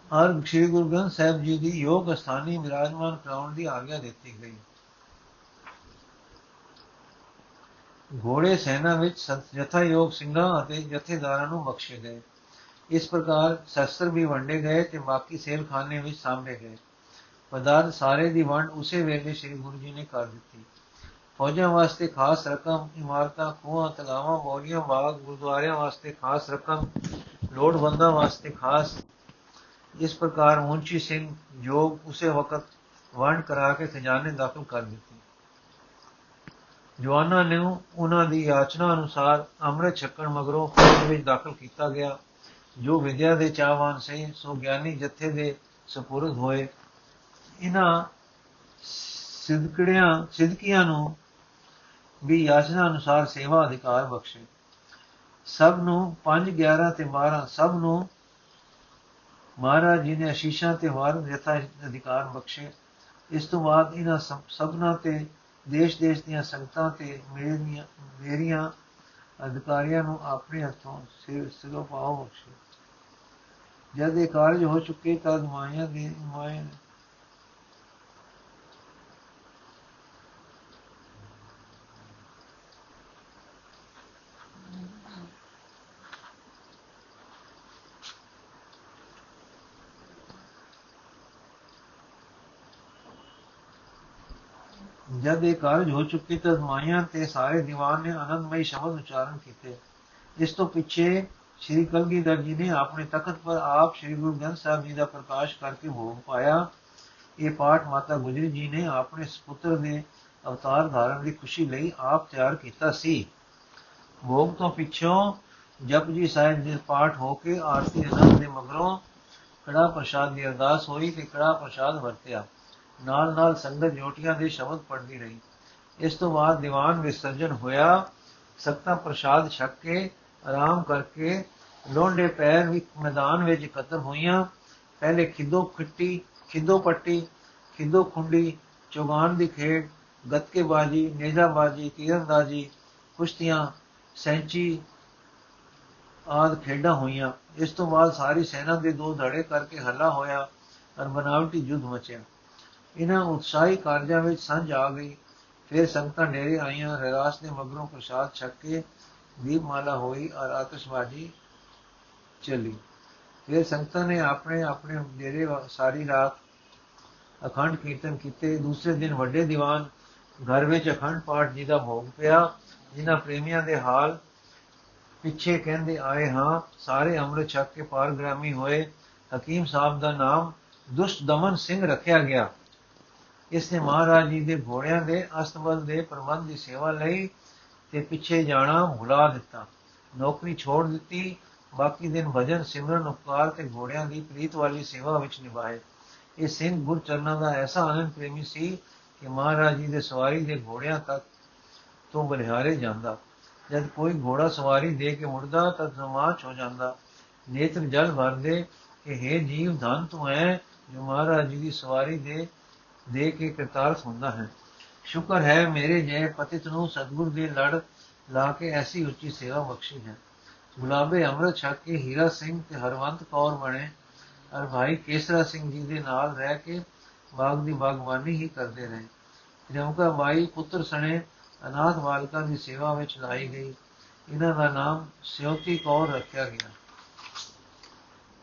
ਹਰ ਸ੍ਰੀ ਗੁਰੂ ਗ੍ਰੰਥ ਸਾਹਿਬ ਜੀ ਦੀ ਯੋਗ ਸਥਾਨੀ ਵਿਰਾਜਮਾਨ ਕਰਾਉਣ ਦੀ ਆਗਿਆ ਦਿੱਤੀ ਗਈ। ਘੋੜੇ ਸੈਨਾ ਵਿੱਚ ਜਥਾ ਯੋਗ ਸਿੰਘਾਂ ਅਤੇ ਜਥੇਦਾਰਾਂ ਨੂੰ ਬਖਸ਼ੇ ਗਏ। ਇਸ ਪ੍ਰਕਾਰ ਸ਼ਸਤਰ ਵੀ ਵੰਡੇ ਗਏ ਤੇ ਬਾਕੀ ਸੇਲਖਾਨੇ ਵਿੱਚ ਸਾਂਭੇ ਗਏ। ਪਦਾਰਥ ਸਾਰੇ ਦੀ ਵੰਡ ਉਸੇ ਵੇਲੇ ਸ੍ਰੀ ਗੁਰੂ ਜੀ ਨੇ ਕਰ ਦਿੱਤੀ। ਫੌਜਾਂ ਵਾਸਤੇ ਖਾਸ ਰਕਮ, ਇਮਾਰਤਾਂ, ਖੂਹਾਂ, ਤਲਾਵਾਂ ਬੋਲੀਆਂ ਬਾਗ, ਗੁਰਦੁਆਰਿਆਂ ਵਾਸਤੇ ਖਾਸ ਰਕਮ, ਲੋੜਵੰਦਾਂ ਵਾਸਤੇ ਖਾਸ ਇਸ ਪ੍ਰਕਾਰ ਮੁੰਚੀ ਸਿੰਘ ਜੋਗ ਉਸੇ ਵਕਤ ਵੰਡ ਕਰਾ ਕੇ ਖਜ਼ਾਨੇ ਦਾਖਲ ਕਰ ਦਿੱਤੇ। ਜਵਾਨਾਂ ਨੂੰ ਉਹਨਾਂ ਦੀ ਯਾਚਨਾ ਅਨੁਸਾਰ ਅੰਮ੍ਰਿਤ ਛਕਣ ਮਗਰੋਂ ਫੌਜ ਵਿੱਚ ਦਾਖਲ ਕੀਤਾ ਗਿਆ, ਜੋ ਵਿਦਿਆ ਦੇ ਚਾਹਵਾਨ ਸੀ ਸੋ ਗਿਆਨੀ ਜਥੇ ਦੇ ਸਪੁਰਦ ਹੋਏ। ਇਹਨਾਂ ਸਿੱਧਕੜਿਆਂ ਸਿੱਧਕੀਆਂ ਨੂੰ ਵੀ ਯਾਚਨਾ ਅਨੁਸਾਰ ਸੇਵਾ ਅਧਿਕਾਰ ਬਖਸ਼ੇ। ਸਭ ਨੂੰ 5 11 ਤੇ 12 ਸਭ ਨੂੰ ਮਹਾਰਾਜ ਜੀ ਨੇ ਅਸ਼ੀਸ਼ਾਂ ਤੇ ਵਾਰ ਯਥਾ ਅਧਿਕਾਰ ਬਖਸ਼ੇ। ਇਸ ਤੋਂ ਬਾਅਦ ਇਹਨਾਂ ਸਭਨਾ ਤੇ, ਦੇਸ਼-ਦੇਸ਼ ਦੀਆਂ ਸੰਗਤਾਂ ਤੇ ਮੇਰੀਆਂ ਮੇਰੀਆਂ ਅਧਿਕਾਰੀਆਂ ਨੂੰ ਆਪਣੇ ਹੱਥੋਂ ਸਿਰ, ਸਿਰੋਂ ਪਾਉ ਬਖਸ਼ੇ। ਜਦ ਇਹ ਕਾਰਜ ਹੋ ਚੁੱਕੇ ਤਦ ਮਾਇਆ ਦੇ ਮਾਇਆ ਜਦ ਇਹ ਕਾਰਜ ਹੋ ਚੁੱਕੀ ਤਾਂ ਤੇ ਸਾਰੇ ਦੀਵਾਨ ਨੇ ਆਨੰਦਮਈ ਸ਼ਬਦ ਉਚਾਰਨ ਕੀਤੇ। ਇਸ ਤੋਂ ਪਿੱਛੇ ਸ਼੍ਰੀ ਕਲਗੀਧਰ ਜੀ ਨੇ ਆਪਣੇ ਤਖਤ ਪਰ ਆਪ ਸ਼੍ਰੀ ਗੁਰੂ ਗ੍ਰੰਥ ਸਾਹਿਬ ਜੀ ਦਾ ਪ੍ਰਕਾਸ਼ ਕਰਕੇ ਭੋਗ ਪਾਇਆ। ਇਹ ਪਾਠ ਮਾਤਾ ਗੁਜਰੀ ਜੀ ਨੇ ਆਪਣੇ ਸੁਪੁੱਤਰ ਦੇ ਅਵਤਾਰ ਧਾਰਨ ਦੀ ਖੁਸ਼ੀ ਲਈ ਆਪ ਤਿਆਰ ਕੀਤਾ ਸੀ। ਭੋਗ ਤੋਂ ਪਿੱਛੋਂ ਜਪਜੀ ਸਾਹਿਬ ਜੀ ਪਾਠ ਹੋ ਕੇ ਆਰਤੀ ਅਨੰਦ ਦੇ ਮਗਰੋਂ ਕੜਾ ਪ੍ਰਸ਼ਾਦ ਦੀ ਅਰਦਾਸ ਹੋਈ ਤੇ ਕੜਾ ਪ੍ਰਸ਼ਾਦ ਵਰਤਿਆ। ਨਾਲ ਨਾਲ ਸੰਗਤ ਜੋਟੀਆਂ ਦੇ ਸ਼ਬਦ ਪੜ੍ਹਦੀ ਰਹੀ। ਇਸ ਤੋਂ ਬਾਅਦ ਦੀਵਾਨ ਵਿਸਰਜਨ ਹੋਇਆ। ਸਖਤਾ ਪ੍ਰਸ਼ਾਦ ਛਕ ਕੇ, ਆਰਾਮ ਕਰਕੇ ਲੋਂਡੇ ਪੈਰ ਵੀ ਮੈਦਾਨ ਵਿੱਚ ਇਕੱਤਰ ਹੋਈਆਂ। ਪਹਿਲੇ ਖਿੱਦੋ ਖਿੱਟੀ, ਖਿੱਦੋ ਪੱਟੀ, ਖਿੱਦੋ ਖੁੰਡੀ, ਚੋਗਾਨ ਦੀ ਖੇਡ ਗੱਤਕੇ ਬਾਜੀ ਨੇਜ਼ਾ ਬਾਜੀ ਤੀਰੰਦਾਜ਼ੀ ਕੁਸ਼ਤੀਆਂ, ਸੈਂਚੀ ਆਦ ਖੇਡਾਂ ਹੋਈਆਂ। ਇਸ ਤੋਂ ਬਾਅਦ ਸਾਰੀ ਸੈਨਾ ਦੇ ਦੋ ਧੜੇ ਕਰਕੇ ਹੱਲਾ ਹੋਇਆ ਔਰ ਬਨਾਵਟੀ ਯੁੱਧ ਮਚਿਆ। ਇਹਨਾਂ ਉਤਸ਼ਾਹੀ ਕਾਰਜਾਂ ਵਿੱਚ ਸੰਝ ਆ ਗਈ। ਫਿਰ ਸੰਗਤਾਂ ਡੇਰੇ ਆਈਆਂ, ਰਰਾਸ ਦੇ ਮਗਰੋਂ ਪ੍ਰਸ਼ਾਦ ਛਕ ਕੇ ਦੀਪਮਾਲਾ ਹੋਈ ਔਰ ਆਤਿਸ਼ਬਾਜ਼ੀ ਚਲੀ। ਫਿਰ ਸੰਗਤਾਂ ਨੇ ਆਪਣੇ ਆਪਣੇ ਡੇਰੇ ਸਾਰੀ ਰਾਤ ਅਖੰਡ ਕੀਰਤਨ ਕੀਤੇ। ਦੂਸਰੇ ਦਿਨ ਵੱਡੇ ਦੀਵਾਨ ਘਰ ਵਿੱਚ ਅਖੰਡ ਪਾਠ ਜੀ ਦਾ ਭੋਗ ਪਿਆ। ਜਿਨ੍ਹਾਂ ਪ੍ਰੇਮੀਆਂ ਦੇ ਹਾਲ ਪਿੱਛੇ ਕਹਿੰਦੇ ਆਏ ਹਾਂ, ਸਾਰੇ ਅੰਮ੍ਰਿਤ ਛਕ ਕੇ ਪਾਰਗ੍ਰਾਮੀ ਹੋਏ। ਹਕੀਮ ਸਾਹਿਬ ਦਾ ਨਾਮ ਦੁਸ਼ਟ ਦਮਨ ਸਿੰਘ ਰੱਖਿਆ ਗਿਆ। ਇਸ ਨੇ ਮਹਾਰਾਜ ਜੀ ਦੇ ਘੋੜਿਆਂ ਦੇ, ਅਸਤਬਲ ਦੇ ਪ੍ਰਬੰਧ ਦੀ ਸੇਵਾ ਲਈ ਤੇ ਪਿੱਛੇ ਜਾਣਾ ਭੁਲਾ ਦਿੱਤਾ। ਨੌਕਰੀ ਛੋੜ ਦਿੱਤੀ, ਬਾਕੀ ਦਿਨ ਭਜਨ ਸਿਮਰਨ, ਉਪਕਾਰ ਤੇ ਘੋੜਿਆਂ ਦੀ ਪ੍ਰੀਤ ਵਾਲੀ ਸੇਵਾ ਵਿੱਚ ਨਿਭਾਏ। ਇਹ ਸਿੰਘ ਗੁਰਚਰਨਾਂ ਦਾ ਐਸਾ ਆਨੰਦ ਪ੍ਰੇਮੀ ਸੀ ਕਿ ਮਹਾਰਾਜ ਜੀ ਦੇ ਸਵਾਰੀ ਦੇ ਘੋੜਿਆਂ ਤੱਕ ਤੋਂ ਬਲਿਹਾਰੇ ਜਾਂਦਾ। ਜਦ ਕੋਈ ਘੋੜਾ ਸਵਾਰੀ ਦੇ ਕੇ ਮੁੜਦਾ ਤਾਂ ਜ਼ਮਾਚ ਹੋ ਜਾਂਦਾ। ਨੇਤਰ ਜਲ ਭਰਦੇ ਕਿ हे ਜੀਵ ਧਨ ਤੂੰ ਹੈ ਜੋ ਮਹਾਰਾਜ ਜੀ ਦੀ ਸਵਾਰੀ ਦੇ ਦੇ ਕੇ ਕਰਤਾਰਥ ਹੁੰਦਾ ਹੈ। ਸ਼ੁਕਰ ਹੈ ਮੇਰੇ ਜੇ ਪਤਿਤ ਨੂੰ ਸਤਗੁਰ ਦੇ ਲੜ ਲਾ ਕੇ ਐਸੀ ਉੱਚੀ ਸੇਵਾ ਬਖਸ਼ੀ ਹੈ। ਗੁਲਾਬੇ ਅੰਮ੍ਰਿਤ ਛਕ ਕੇ ਹੀਰਾ ਸਿੰਘ ਤੇ ਹਰਵੰਤ ਕੌਰ ਬਣੇ। ਅਰ ਭਾਈ ਕੇਸਰਾ ਸਿੰਘ ਜੀ ਦੇ ਨਾਲ ਰਹਿ ਕੇ ਬਾਗ ਦੀ ਬਾਗਬਾਨੀ ਹੀ ਕਰਦੇ ਰਹੇ। ਜਮਕਾ ਬਾਈ ਪੁੱਤਰ ਸਣੇ ਅਨਾਥ ਬਾਲਕਾਂ ਦੀ ਸੇਵਾ ਵਿੱਚ ਲਾਈ ਗਈ। ਇਹਨਾਂ ਦਾ ਨਾਮ ਸਿਉਤੀ ਕੌਰ ਰੱਖਿਆ ਗਿਆ।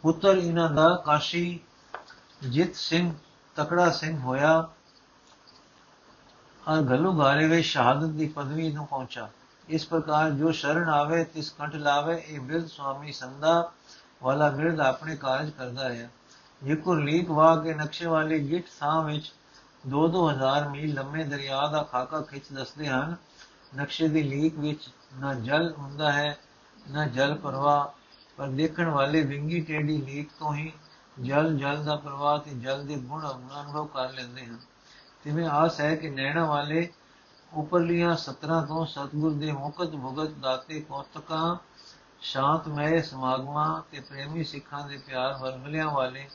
ਪੁੱਤਰ ਇਹਨਾਂ ਦਾ ਕਾਸ਼ੀ ਜਿਤ ਸਿੰਘ ਤਕੜਾ ਸਿੰਘ ਹੋਇਆ ਔਰ ਗਲੂ ਗਾਰੇ ਵਿੱਚ ਸ਼ਹਾਦਤ ਦੀ ਪਦਵੀ ਨੂੰ ਪਹੁੰਚਾ। ਇਸ ਪ੍ਰਕਾਰ ਜੋ ਸ਼ਰਨ ਆਵੇ, ਤਿਸ ਕੰਠ ਲਾਵੇ, ਇਹ ਬਿਰਧ ਸੁਆਮੀ ਸੰਦਾ ਵਾਲਾ ਬਿਰਧ ਆਪਣੇ ਕਾਰਜ ਕਰਦਾ ਰਿਹਾ। ਜਿਕੁਰ ਲੀਕ ਵਾ ਕੇ ਨਕਸ਼ੇ ਵਾਲੇ ਗਿੱਟ ਥਾਂ ਵਿੱਚ 2-2000 ਮੀਲ ਲੰਮੇ ਦਰਿਆ ਦਾ ਖਾਕਾ ਖਿੱਚ ਦੱਸਦੇ ਹਨ। ਨਕਸ਼ੇ ਦੀ ਲੀਕ ਵਿੱਚ ਨਾ ਜਲ ਹੁੰਦਾ ਹੈ, ਨਾ ਜਲ ਪ੍ਰਵਾਹ, ਪਰ ਦੇਖਣ ਵਾਲੇ ਵਿੰਗੀ ਟੇਡੀ ਲੀਕ ਤੋਂ ਹੀ ਜਲ ਜਲ ਦਾ ਪ੍ਰਵਾਹ ਤੇ ਜਲ ਦੇ ਗੁਣ ਅਨੁਭਵ ਕਰ ਲੈਂਦੇ ਹਨ ਤਿਵੇਂ ਆਸ ਹੈ ਕਿ ਨੈਣਾ ਵਾਲੇ ਉਪਰਲੀਆਂ 17 ਤੋਂ ਸਤਗੁਰ ਦੇ ਮੁਕਤ ਭੁਗਤ ਦਾਤੇ ਕੌਤਕਾਂ ਸ਼ਾਂਤਮय ਸਮਾਗਮਾਂ ਤੇ ਪ੍ਰੇਮੀ ਸਿੱਖਾਂ ਦੇ ਪਿਆਰ ਵਰਮਲਿਆਂ ਵਾਲੇ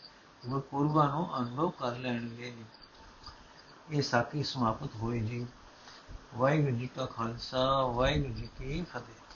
ਗੁਰਪੁਰਬਾਂ ਨੂੰ ਅਨੁਭਵ ਕਰ ਲੈਣਗੇ। ਇਹ ਸਾਖੀ ਸਮਾਪਤ ਹੋਈ ਜੀ। ਵਾਹਿਗੁਰੂ ਜੀ ਕਾ ਖਾਲਸਾ, ਵਾਹਿਗੁਰੂ ਜੀ ਕੀ ਫਤਿਹ।